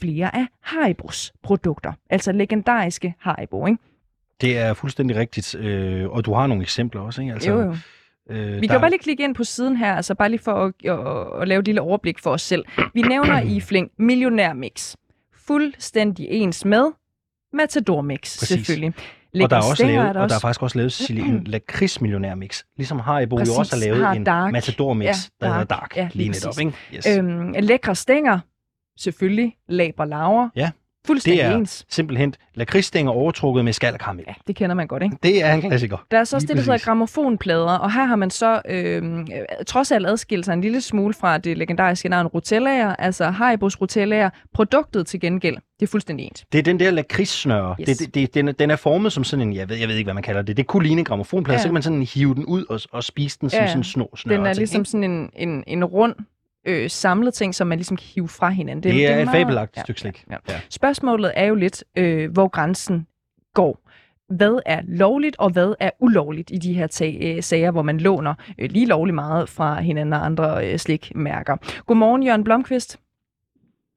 flere af Haribos produkter. Altså legendariske Haribo, ikke? Det er fuldstændig rigtigt, øh, og du har nogle eksempler også, ikke? Altså, Jo, jo. Øh, Vi kan jo bare lige klikke ind på siden her, altså bare lige for at, at, at lave et lille overblik for os selv. Vi nævner i flæng millionærmix. Fuldstændig ens med Matador Mix, Præcis. selvfølgelig. og der er, også lavet, og der er faktisk også lavet, Cecilie, en lakridsmillionær mix. Ligesom Haribo jo Præcis, også har lavet har en Dark. Matador mix, Ja, der hedder Dark. Dark. Ja, lige lige netop, ikke? Yes. Øhm, lækre stænger, selvfølgelig. Laber laver. Ja, Fuldstændig det er ens. simpelthen lakridsstænger overtrukket med skal og karamel. Ja, det kender man godt, ikke? Det er en klassiker. Der er så også Lige det, der hedder præcis. gramofonplader, og her har man så øh, trods alt adskilt sig en lille smule fra det legendariske navn Rutellaer, altså Haribos Rutellaer. Produktet til gengæld, det er fuldstændig ens. Det er den der lakridssnøre. Yes. Det, det, det, den, den er formet som sådan en, jeg ved, jeg ved ikke, hvad man kalder det. Det kunne ligne en gramofonplade, Ja. ja. så kan man sådan hive den ud og, og spise den som sådan en snor, snøre Den er ligesom sådan en, en, en rund øh, samlet ting, som man ligesom kan hive fra hinanden. Det, det er, et meget- fabelagtigt stykke slik. Ja, ja. Spørgsmålet er jo lidt, øh, hvor grænsen går. Hvad er lovligt, og hvad er ulovligt i de her tag, øh, sager, hvor man låner øh, lige lovligt meget fra hinanden og andre øh, slikmærker? Godmorgen, Jørgen Blomqvist.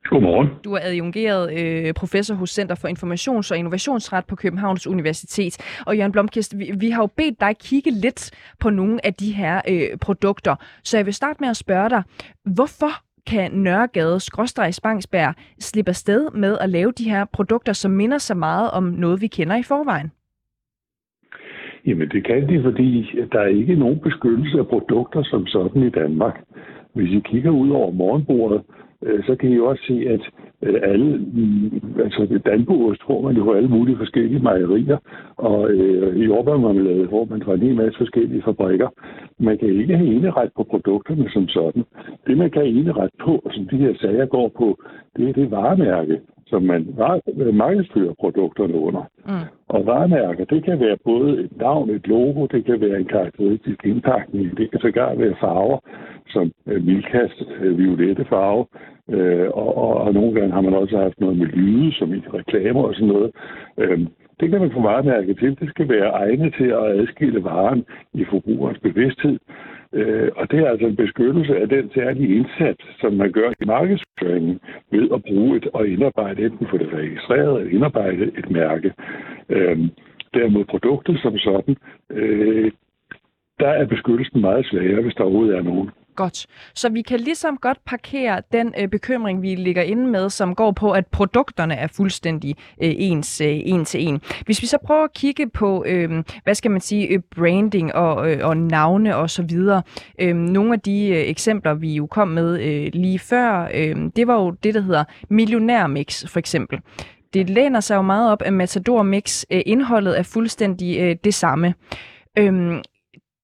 Godmorgen. Du er adjungeret øh, professor hos Center for Informations- og Innovationsret på Københavns Universitet. Og Jørgen Blomqvist, vi, vi har jo bedt dig kigge lidt på nogle af de her øh, produkter. Så jeg vil starte med at spørge dig, hvorfor kan Nørregade skråstreg Spangsberg slippe afsted med at lave de her produkter, som minder så meget om noget, vi kender i forvejen? Jamen det kan de, fordi der er ikke nogen beskyttelse af produkter som sådan i Danmark. Hvis I kigger ud over morgenbordet, Øh, så kan I også se, at øh, alle, altså Danbo tror man jo alle mulige forskellige mejerier, og øh, jordbærmarmelade hvor man fra en hel masse forskellige fabrikker. Man kan ikke have eneret på produkterne som sådan. Det man kan have eneret på, og som de her sager går på, det er det varemærke, som man markedsfører produkterne under. Mm. Og varemærker, det kan være både et navn, et logo, det kan være en karakteristisk indpakning, det kan sågar være farver, som øh, vildkast, øh, violette farve, øh, og, og, og nogle gange har man også haft noget med lyde, som i reklamer og sådan noget. Øh, det kan man få varemærke til. Det skal være egnet til at adskille varen i forbrugerens bevidsthed. Øh, og det er altså en beskyttelse af den særlige indsats, som man gør i markedsføringen ved at bruge et og indarbejde, enten få det registreret eller indarbejde et mærke. Øh, derimod produktet som sådan, øh, der er beskyttelsen meget svagere, hvis der overhovedet er nogen. Godt. Så vi kan ligesom godt parkere den øh, bekymring, vi ligger inde med, som går på, at produkterne er fuldstændig øh, ens øh, en til en. Hvis vi så prøver at kigge på, øh, hvad skal man sige, øh, branding og, øh, og navne og så videre. Øh, nogle af de øh, eksempler, vi jo kom med øh, lige før, øh, det var jo det, der hedder millionærmix for eksempel. Det læner sig jo meget op af Matador Mix. Øh, indholdet er fuldstændig øh, det samme. Øhm,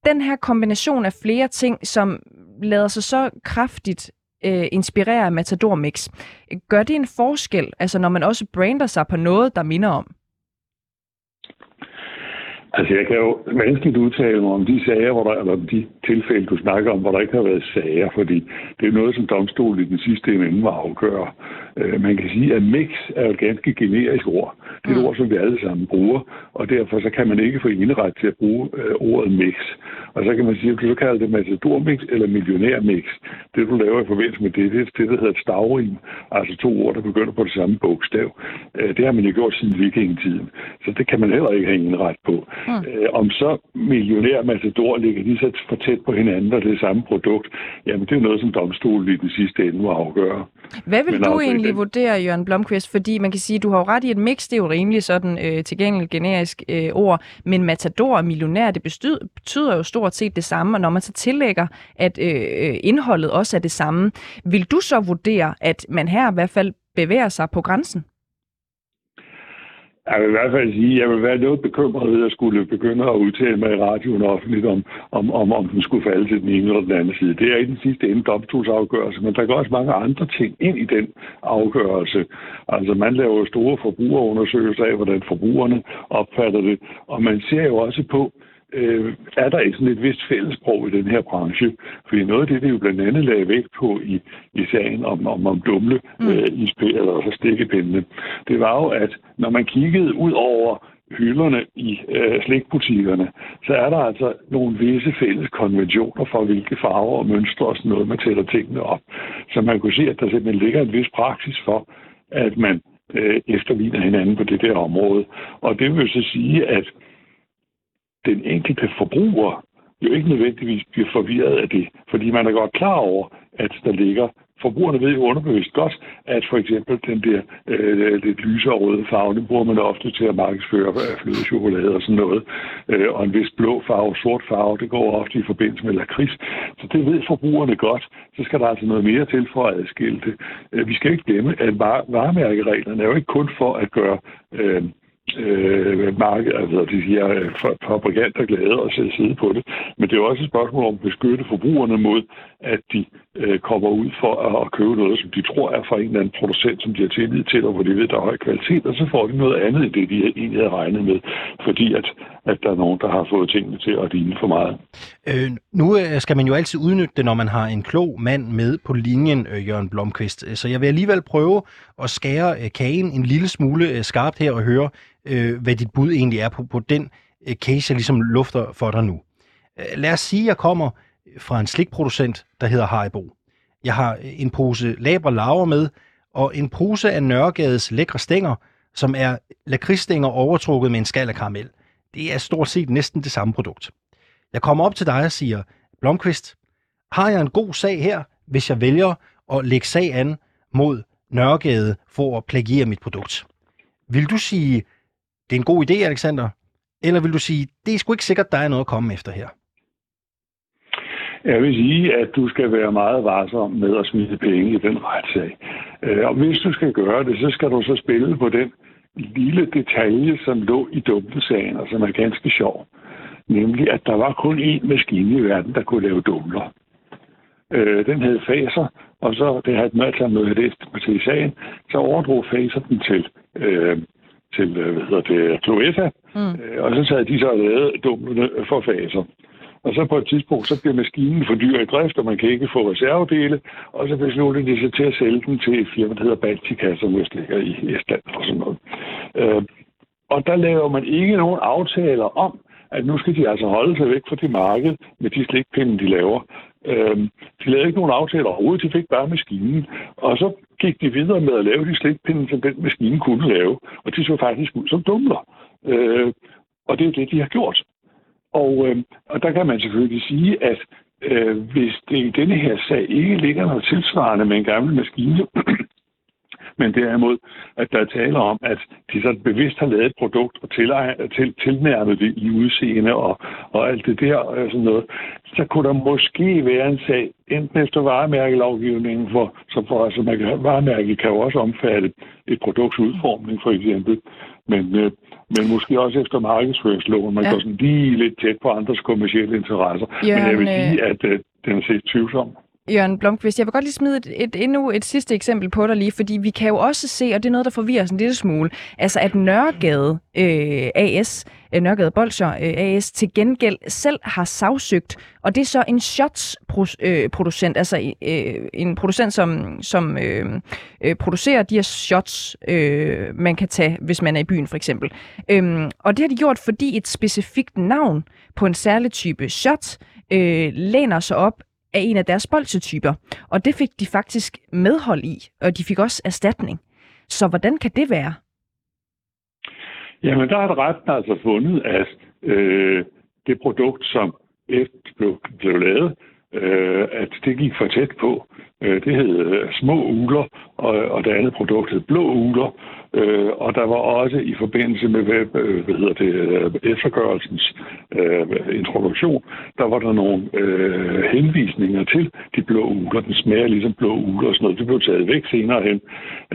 den her kombination af flere ting, som lader sig så kraftigt øh, inspirere af Matador Mix, gør det en forskel, altså når man også brander sig på noget, der minder om? Altså, jeg kan jo vanskeligt udtale mig om de sager, hvor der, eller de tilfælde, du snakker om, hvor der ikke har været sager, fordi det er noget, som domstolen i den sidste ende må afgøre. Øh, man kan sige, at mix er et ganske generisk ord. Det er et ord, som vi alle sammen bruger, og derfor så kan man ikke få inderet til at bruge øh, ordet mix. Og så kan man sige, at du så kalder det matadormix eller millionærmix. Det, du laver i forbindelse med det, det er det, der hedder stavrim. Altså to ord, der begynder på det samme bogstav. Øh, det har man jo gjort siden vikingetiden. Så det kan man heller ikke have indret på. Mm. Øh, om så millionær og matador ligger lige så for tæt på hinanden, og det er samme produkt, jamen det er noget, som domstolen i den sidste ende må afgøre. Hvad vil Men du altså, egentlig den- vurdere, Jørgen Blomqvist? Fordi man kan sige, at du har jo ret i, at mix det er jo rimelig sådan øh, tilgængeligt generisk øh, ord, men matador og millionær, det bestyr, betyder jo stort set det samme, og når man så tillægger, at øh, øh, indholdet også er det samme, vil du så vurdere, at man her i hvert fald bevæger sig på grænsen? Jeg vil i hvert fald sige, at jeg vil være noget bekymret ved at skulle begynde at udtale mig i radioen offentligt om, om, om, om den skulle falde til den ene eller den anden side. Det er i den sidste ende domstolsafgørelse, men der går også mange andre ting ind i den afgørelse. Altså man laver store forbrugerundersøgelser af, hvordan forbrugerne opfatter det, og man ser jo også på, øh, er der ikke sådan et vist fællesprog i den her branche? Fordi noget af det, det jo blandt andet lagde vægt på i, i sagen om, om, om dumle øh, ispæ, eller stikkepindene, det var jo, at når man kiggede ud over hylderne i øh, slikbutikkerne, så er der altså nogle visse fælles konventioner for, hvilke farver og mønstre og sådan noget, man tæller tingene op. Så man kunne se, at der simpelthen ligger en vis praksis for, at man øh, efterligner hinanden på det der område. Og det vil så sige, at den enkelte forbruger jo ikke nødvendigvis bliver forvirret af det, fordi man er godt klar over, at der ligger Forbrugerne ved jo underbevidst godt, at for eksempel den der øh, lidt lyse røde farve, den bruger man ofte til at markedsføre øh, flødechokolade og sådan noget. Øh, og en vis blå farve, sort farve, det går ofte i forbindelse med lakrids. Så det ved forbrugerne godt. Så skal der altså noget mere til for at adskille det. Øh, vi skal ikke glemme, at var- varemærkereglerne er jo ikke kun for at gøre øh, øh, marked, altså de her øh, fabrikanter glade og sætte side på det. Men det er jo også et spørgsmål om at beskytte forbrugerne mod, at de øh, kommer ud for at, at købe noget, som de tror er fra en eller anden producent, som de har tillid til, og hvor de ved, der er høj kvalitet, og så får de noget andet end det, de egentlig havde regnet med, fordi at, at der er nogen, der har fået tingene til at ligne for meget. Øh, nu øh, skal man jo altid udnytte det, når man har en klog mand med på linjen, øh, Jørgen Blomqvist. Så jeg vil alligevel prøve at skære øh, kagen en lille smule øh, skarpt her og høre, øh, hvad dit bud egentlig er på, på den øh, case, jeg ligesom lufter for dig nu. Øh, lad os sige, at jeg kommer fra en slikproducent, der hedder Haribo. Jeg har øh, en pose labre laver med, og en pose af Nørregades lækre stænger, som er lakridsstænger overtrukket med en skal af karamel. Det er stort set næsten det samme produkt. Jeg kommer op til dig og siger, Blomqvist, har jeg en god sag her, hvis jeg vælger at lægge sag an mod Nørregade for at plagiere mit produkt? Vil du sige, det er en god idé, Alexander? Eller vil du sige, det er sgu ikke sikkert, der er noget at komme efter her? Jeg vil sige, at du skal være meget varsom med at smide penge i den retssag. Øh, og hvis du skal gøre det, så skal du så spille på den lille detalje, som lå i dumlesagen, og som er ganske sjov. Nemlig, at der var kun én maskine i verden, der kunne lave dumler. Øh, den hed Faser, og så, det havde et alt med noget læst på til i sagen, så overdrog Faser den til, øh, til øh, hvad hedder det, Cloetta, Mm. Øh, og så sad de så og lavede dumlerne for Faser. Og så på et tidspunkt, så bliver maskinen for dyr i drift, og man kan ikke få reservedele, og så beslutter de sig til at sælge den til et firma, der hedder Baltica, som vist ligger i Estland og sådan noget. Øh, og der laver man ikke nogen aftaler om, at nu skal de altså holde sig væk fra det marked med de slikpinde, de laver. Øh, de lavede ikke nogen aftaler overhovedet, de fik bare maskinen. Og så gik de videre med at lave de slikpinde, som den maskine kunne lave. Og de så faktisk ud som dumler. Øh, og det er det, de har gjort. Og, øh, og der kan man selvfølgelig sige, at øh, hvis det i denne her sag ikke ligger noget tilsvarende med en gammel maskine, men derimod, at der er tale om, at de så bevidst har lavet et produkt og til, til, tilnærmet det i udseende og, og alt det der og sådan noget, så kunne der måske være en sag, enten efter varemærkelovgivningen, for, så for, altså man kan, varemærke kan jo også omfatte et produkts udformning for eksempel, men, øh, men måske også efter markedsføringsloven. Man Ja. går sådan lige lidt tæt på andres kommersielle interesser. men jeg vil Jørgen, øh, sige, at øh, den er set tvivlsom. Jørgen Blomqvist, jeg vil godt lige smide et, et, endnu et sidste eksempel på dig lige, fordi vi kan jo også se, og det er noget, der forvirrer os en lille smule, altså at Nørregade øh, AS, øh, Nørregade Bolsjer øh, AS, til gengæld selv har sagsøgt, og det er så en shots-producent, øh, altså øh, en producent, som, som øh, øh, producerer de her shots, øh, man kan tage, hvis man er i byen for eksempel. Øhm, og det har de gjort, fordi et specifikt navn på en særlig type shot øh, læner sig op af en af deres bolsetyper. Og det fik de faktisk medhold i, og de fik også erstatning. Så hvordan kan det være? Jamen, der har retten altså fundet, at øh, det produkt, som efter blev, blev lavet, øh, at det gik for tæt på. Øh, det hed øh, små uler, og, og det andet produkt hed blå uler. Øh, og der var også i forbindelse med hvad, øh, hvad hedder det, øh, eftergørelsens øh, introduktion, der var der nogle øh, henvisninger til de blå uler. Den smager ligesom blå uler og sådan noget. Det blev taget væk senere hen.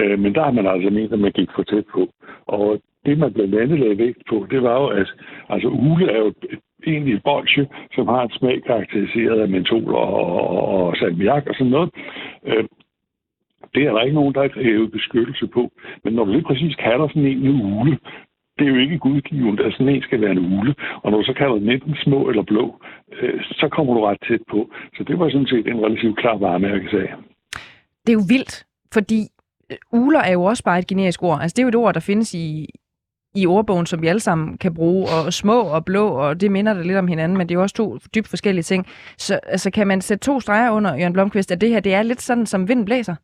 Øh, men der har man altså ment, at man gik for tæt på. Og det, man blandt andet lagde vægt på, det var jo, at altså, ule er jo egentlig et bolsje, som har en smag karakteriseret af mentol og, og, og salmiak og sådan noget. Øh, det er der ikke nogen, der har hævet beskyttelse på. Men når du lige præcis kalder sådan en en ule, det er jo ikke gudgivende, at sådan en skal være en ule. Og når du så kalder den enten små eller blå, øh, så kommer du ret tæt på. Så det var sådan set en relativt klar varemærkesag. Det er jo vildt, fordi uler er jo også bare et generisk ord. Altså det er jo et ord, der findes i, i ordbogen, som vi alle sammen kan bruge, og små og blå, og det minder da lidt om hinanden, men det er jo også to dybt forskellige ting. Så altså, kan man sætte to streger under, Jørgen Blomqvist, at det her det er lidt sådan, som vind blæser?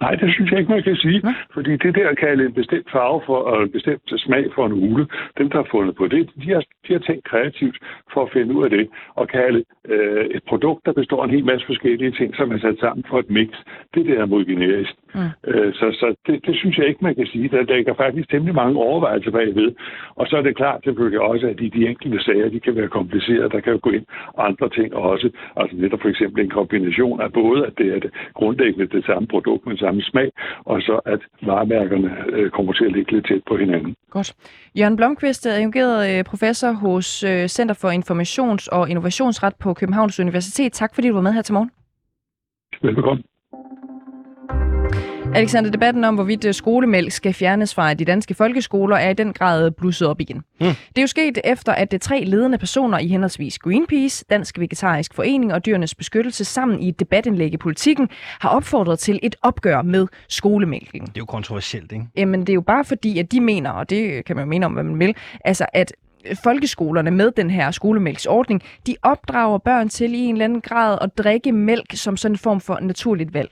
Nej, det synes jeg ikke, man kan sige. Ja. Fordi det der at kalde en bestemt farve for, og en bestemt smag for en ule, dem, der har fundet på det, de har, de har tænkt kreativt for at finde ud af det, og kalde øh, et produkt, der består af en hel masse forskellige ting, som er sat sammen for et mix. Det der er mod generisk. Mm. Øh, så så det, det synes jeg ikke, man kan sige. Der ligger faktisk temmelig mange overvejelser bagved. Og så er det klart selvfølgelig også, at de, de enkelte sager, de kan være komplicerede. Der kan jo gå ind andre ting også. Altså netop for eksempel en kombination af både, at det er det grundlæggende det samme produkt, men samme smag, og så at varemærkerne øh, kommer til at ligge lidt tæt på hinanden. Godt. Jørgen Blomqvist er adjungeret øh, professor hos øh, Center for Informations- og Innovationsret på Københavns Universitet. Tak fordi du var med her til morgen. Velbekomme. Alexander, debatten om, hvorvidt øh, skolemælk skal fjernes fra de danske folkeskoler, er i den grad blusset op igen. Mm. Det er jo sket efter, at de tre ledende personer i henholdsvis Greenpeace, Dansk Vegetarisk Forening og Dyrenes Beskyttelse sammen i et debatindlæg i politikken har opfordret til et opgør med skolemælken. Det er jo kontroversielt, ikke? Jamen, det er jo bare fordi, at de mener, og det kan man jo mene om, hvad man vil, altså at folkeskolerne med den her skolemælksordning, de opdrager børn til i en eller anden grad at drikke mælk som sådan en form for naturligt valg.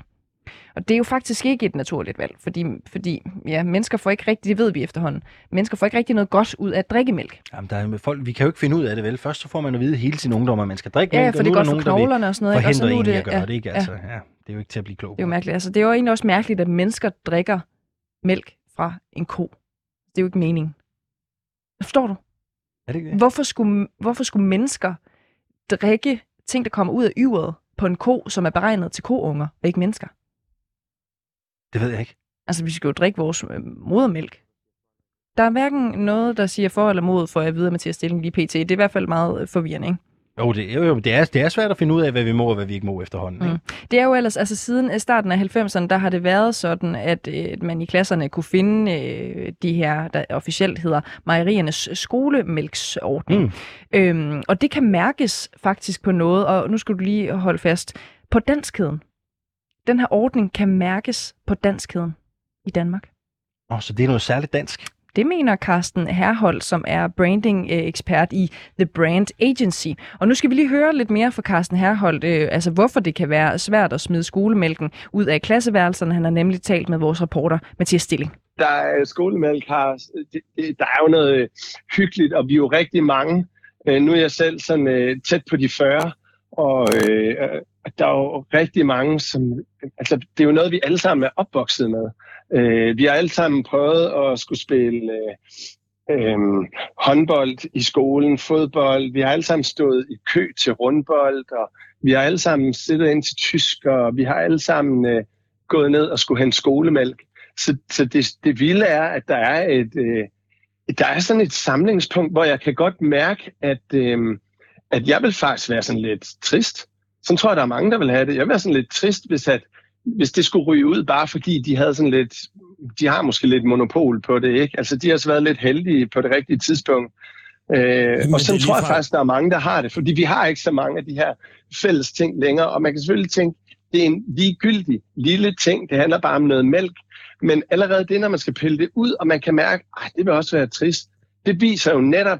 Og det er jo faktisk ikke et naturligt valg, fordi, fordi ja, mennesker får ikke rigtig, det ved vi efterhånden, mennesker får ikke rigtig noget godt ud af at drikke mælk. Jamen, der er, folk, vi kan jo ikke finde ud af det vel. Først så får man at vide hele sin ungdom, at man skal drikke ja, mælk, for det er godt for knoglerne og sådan noget. Ikke? Og så en at gøre ja, det, ikke? Altså, ja. ja. det er jo ikke til at blive klog Det er jo mærkeligt. Altså, det er jo egentlig også mærkeligt, at mennesker drikker mælk fra en ko. Det er jo ikke meningen. Forstår du? Er det ikke det? Hvorfor skulle, hvorfor skulle mennesker drikke ting, der kommer ud af yveret på en ko, som er beregnet til kounger, og ikke mennesker? Det ved jeg ikke. Altså, vi skal jo drikke vores øh, modermælk. Der er hverken noget, der siger for eller mod, for at vide, Mathias Stilling lige pt. Det er i hvert fald meget øh, forvirrende, ikke? Jo, det, jo, jo det, er, det er svært at finde ud af, hvad vi må og hvad vi ikke må efterhånden. Ikke? Mm. Det er jo ellers, altså siden øh, starten af 90'erne, der har det været sådan, at øh, man i klasserne kunne finde øh, de her, der officielt hedder mejeriernes skolemælksordning. Mm. Øhm, og det kan mærkes faktisk på noget, og nu skal du lige holde fast, på danskheden den her ordning kan mærkes på danskheden i Danmark. Oh, så det er noget særligt dansk? Det mener Carsten Herhold, som er branding-ekspert i The Brand Agency. Og nu skal vi lige høre lidt mere fra Carsten Herhold, øh, altså hvorfor det kan være svært at smide skolemælken ud af klasseværelserne. Han har nemlig talt med vores reporter Mathias Stilling. Der er skolemælk har, det, det, der er jo noget hyggeligt, og vi er jo rigtig mange. Øh, nu er jeg selv sådan øh, tæt på de 40, og øh, der er jo rigtig mange, som... Altså, det er jo noget, vi alle sammen er opvokset med. Øh, vi har alle sammen prøvet at skulle spille øh, øh, håndbold i skolen, fodbold. Vi har alle sammen stået i kø til rundbold, og vi har alle sammen siddet ind til tysk, og vi har alle sammen øh, gået ned og skulle hente skolemælk. Så, så det, det vilde er, at der er et... Øh, der er sådan et samlingspunkt, hvor jeg kan godt mærke, at, øh, at jeg vil faktisk være sådan lidt trist, sådan tror jeg, der er mange, der vil have det. Jeg vil være sådan lidt trist, hvis, at, hvis det skulle ryge ud, bare fordi de havde sådan lidt, de har måske lidt monopol på det, ikke? Altså, de har også været lidt heldige på det rigtige tidspunkt. Øh, og så tror jeg ligefrem- faktisk, der er mange, der har det, fordi vi har ikke så mange af de her fælles ting længere, og man kan selvfølgelig tænke, det er en ligegyldig lille ting, det handler bare om noget mælk, men allerede det, når man skal pille det ud, og man kan mærke, at det vil også være trist, det viser jo netop,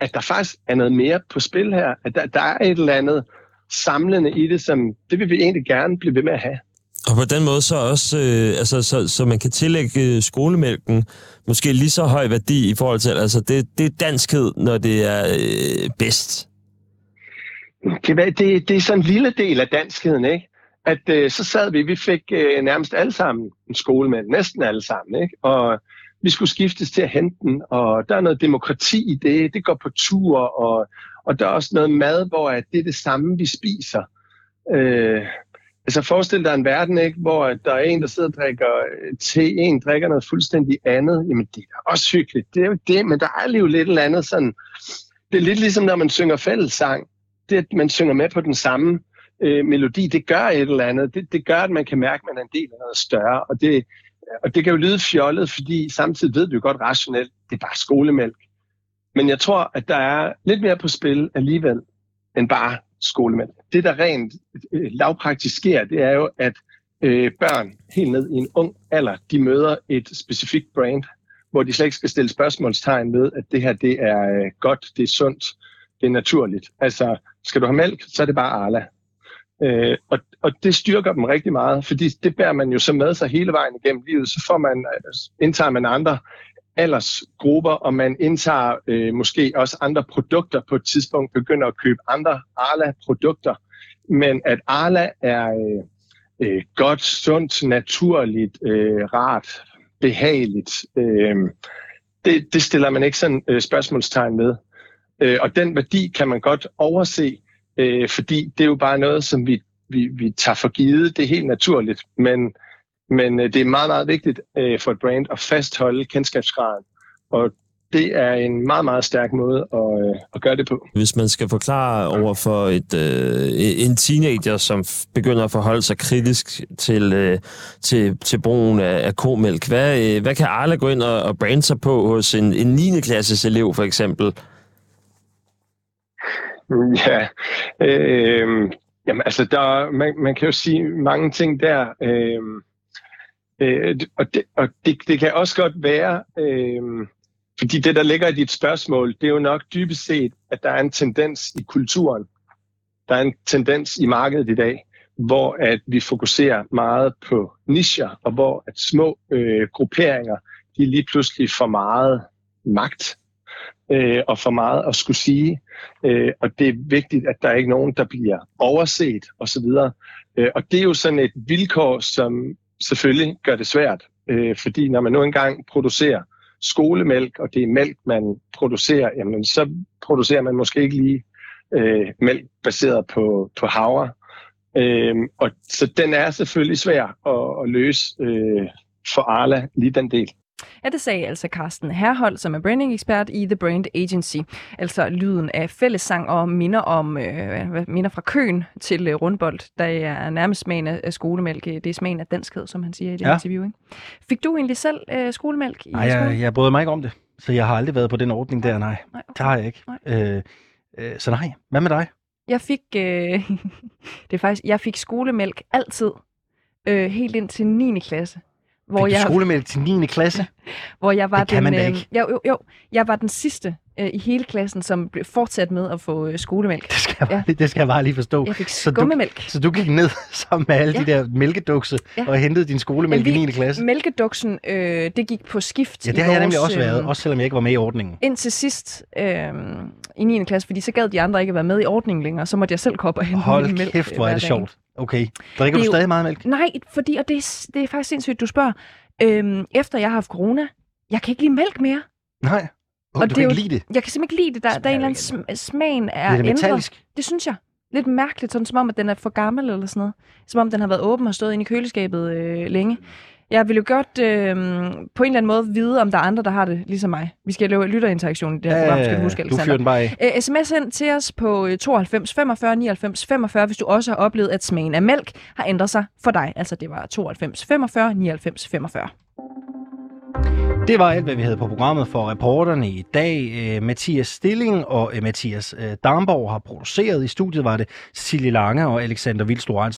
at der faktisk er noget mere på spil her, at der, der er et eller andet samlende i det, som det vil vi egentlig gerne blive ved med at have. Og på den måde så også, øh, altså, så, så man kan tillægge øh, skolemælken måske lige så høj værdi i forhold til, altså det, det er danskhed, når det er øh, bedst. Det, det, det er sådan en lille del af danskheden, ikke? At øh, så sad vi, vi fik øh, nærmest alle sammen en skolemand, næsten alle sammen, ikke? Og vi skulle skiftes til at hente den, og der er noget demokrati i det, det går på tur, og, og der er også noget mad, hvor at det er det samme, vi spiser. Øh, altså forestil dig en verden, ikke, hvor at der er en, der sidder og drikker øh, te, en drikker noget fuldstændig andet. Jamen, det er da også hyggeligt. Det er jo det, men der er jo lidt eller andet sådan... Det er lidt ligesom, når man synger fællessang. Det, at man synger med på den samme øh, melodi, det gør et eller andet. Det, det gør, at man kan mærke, at man er en del af noget større. Og det, og det kan jo lyde fjollet, fordi samtidig ved vi jo godt rationelt, det er bare skolemælk. Men jeg tror, at der er lidt mere på spil alligevel, end bare skolemænd. Det, der rent øh, lavpraktisk sker, det er jo, at øh, børn helt ned i en ung alder, de møder et specifikt brand, hvor de slet ikke skal stille spørgsmålstegn ved, at det her det er øh, godt, det er sundt, det er naturligt. Altså, skal du have mælk, så er det bare Arla. Øh, og, og det styrker dem rigtig meget, fordi det bærer man jo så med sig hele vejen igennem livet. Så får man, øh, indtager man andre aldersgrupper, og man indtager øh, måske også andre produkter på et tidspunkt, begynder at købe andre Arla-produkter. Men at Arla er øh, øh godt, sundt, naturligt, øh, rart, behageligt, øh, det, det stiller man ikke sådan øh, spørgsmålstegn med. Øh, og den værdi kan man godt overse, øh, fordi det er jo bare noget, som vi, vi, vi tager for givet. Det er helt naturligt, men, men øh, det er meget, meget vigtigt øh, for et brand at fastholde kendskabsgraden. Og det er en meget, meget stærk måde at, øh, at gøre det på. Hvis man skal forklare over for et, øh, en teenager, som begynder at forholde sig kritisk til, øh, til, til brugen af, af komælk, hvad, øh, hvad kan Arla gå ind og, og brande sig på hos en, en 9. klasses elev for eksempel? Ja, øh, jamen altså, der, man, man kan jo sige mange ting der, øh, øh, og, det, og det, det kan også godt være, øh, fordi det, der ligger i dit spørgsmål, det er jo nok dybest set, at der er en tendens i kulturen, der er en tendens i markedet i dag, hvor at vi fokuserer meget på nischer, og hvor at små øh, grupperinger, de lige pludselig får meget magt øh, og for meget at skulle sige. Øh, og det er vigtigt, at der er ikke nogen, der bliver overset osv. Øh, og det er jo sådan et vilkår, som selvfølgelig gør det svært. Øh, fordi når man nu engang producerer skolemælk, og det er mælk, man producerer, jamen så producerer man måske ikke lige øh, mælk baseret på, på havre. Øh, og så den er selvfølgelig svær at, at løse øh, for Arla, lige den del. Ja, det sagde altså Carsten Herhold, som er branding-ekspert i The Brand Agency. Altså lyden af fællessang og minder om øh, minder fra køen til øh, rundbold, der er nærmest smagen af skolemælk. Det er smagen af danskhed, som han siger i det Ja. interview. Ikke? Fik du egentlig selv øh, skolemælk i Nej, jeg, jeg bryder mig ikke om det. Så jeg har aldrig været på den ordning der, nej. nej okay. Det har jeg ikke. Øh, øh, så nej. Hvad med dig? Jeg fik, øh, det er faktisk, jeg fik skolemælk altid, øh, helt ind til 9. klasse. Hvor du skolemælk til 9. klasse? hvor jeg var Det kan den, man øh, ikke. Jo, jo, jo, jeg var den sidste øh, i hele klassen, som blev fortsat med at få øh, skolemælk. Det skal jeg, bare, det skal jeg bare lige forstå. Jeg fik så du, skummemælk. så du gik ned sammen med alle Ja. de der mælkedukse Ja. og hentede din skolemælk i 9. klasse? Mælkeduksen, øh, det gik på skift Ja, det har jeg nemlig også været, øh, også selvom jeg ikke var med i ordningen. Indtil sidst øh, i 9. klasse, fordi så gad de andre ikke være med i ordningen længere, så måtte jeg selv op og hente min Hold mælk kæft, øh, hvor er hver det sjovt. Okay. Drikker Det du jo- stadig meget mælk? Nej, fordi, og det er, det er faktisk sindssygt, du spørger. Øhm, efter jeg har haft corona, jeg kan ikke lide mælk mere. Nej. Oh, Og du det kan jo- ikke lide det? Jeg kan simpelthen ikke lide det. Der, der er en eller anden sm- smagen er det ændret. metallisk? Det synes jeg. Lidt mærkeligt, sådan som om, at den er for gammel eller sådan noget. Som om den har været åben og stået inde i køleskabet øh, længe. Jeg vil jo godt øh, på en eller anden måde vide, om der er andre, der har det ligesom mig. Vi skal lave lytterinteraktion i det her program, skal du huske, du Alexander. fyrer den bare af. Øh, sms ind til os på øh, 92 45 99 45, hvis du også har oplevet, at smagen af mælk har ændret sig for dig. Altså det var 92 45 99 45. Det var alt, hvad vi havde på programmet for reporterne i dag. Øh, Mathias Stilling og øh, Mathias øh, Damborg har produceret. I studiet var det Cecilie Lange og Alexander Vildstrup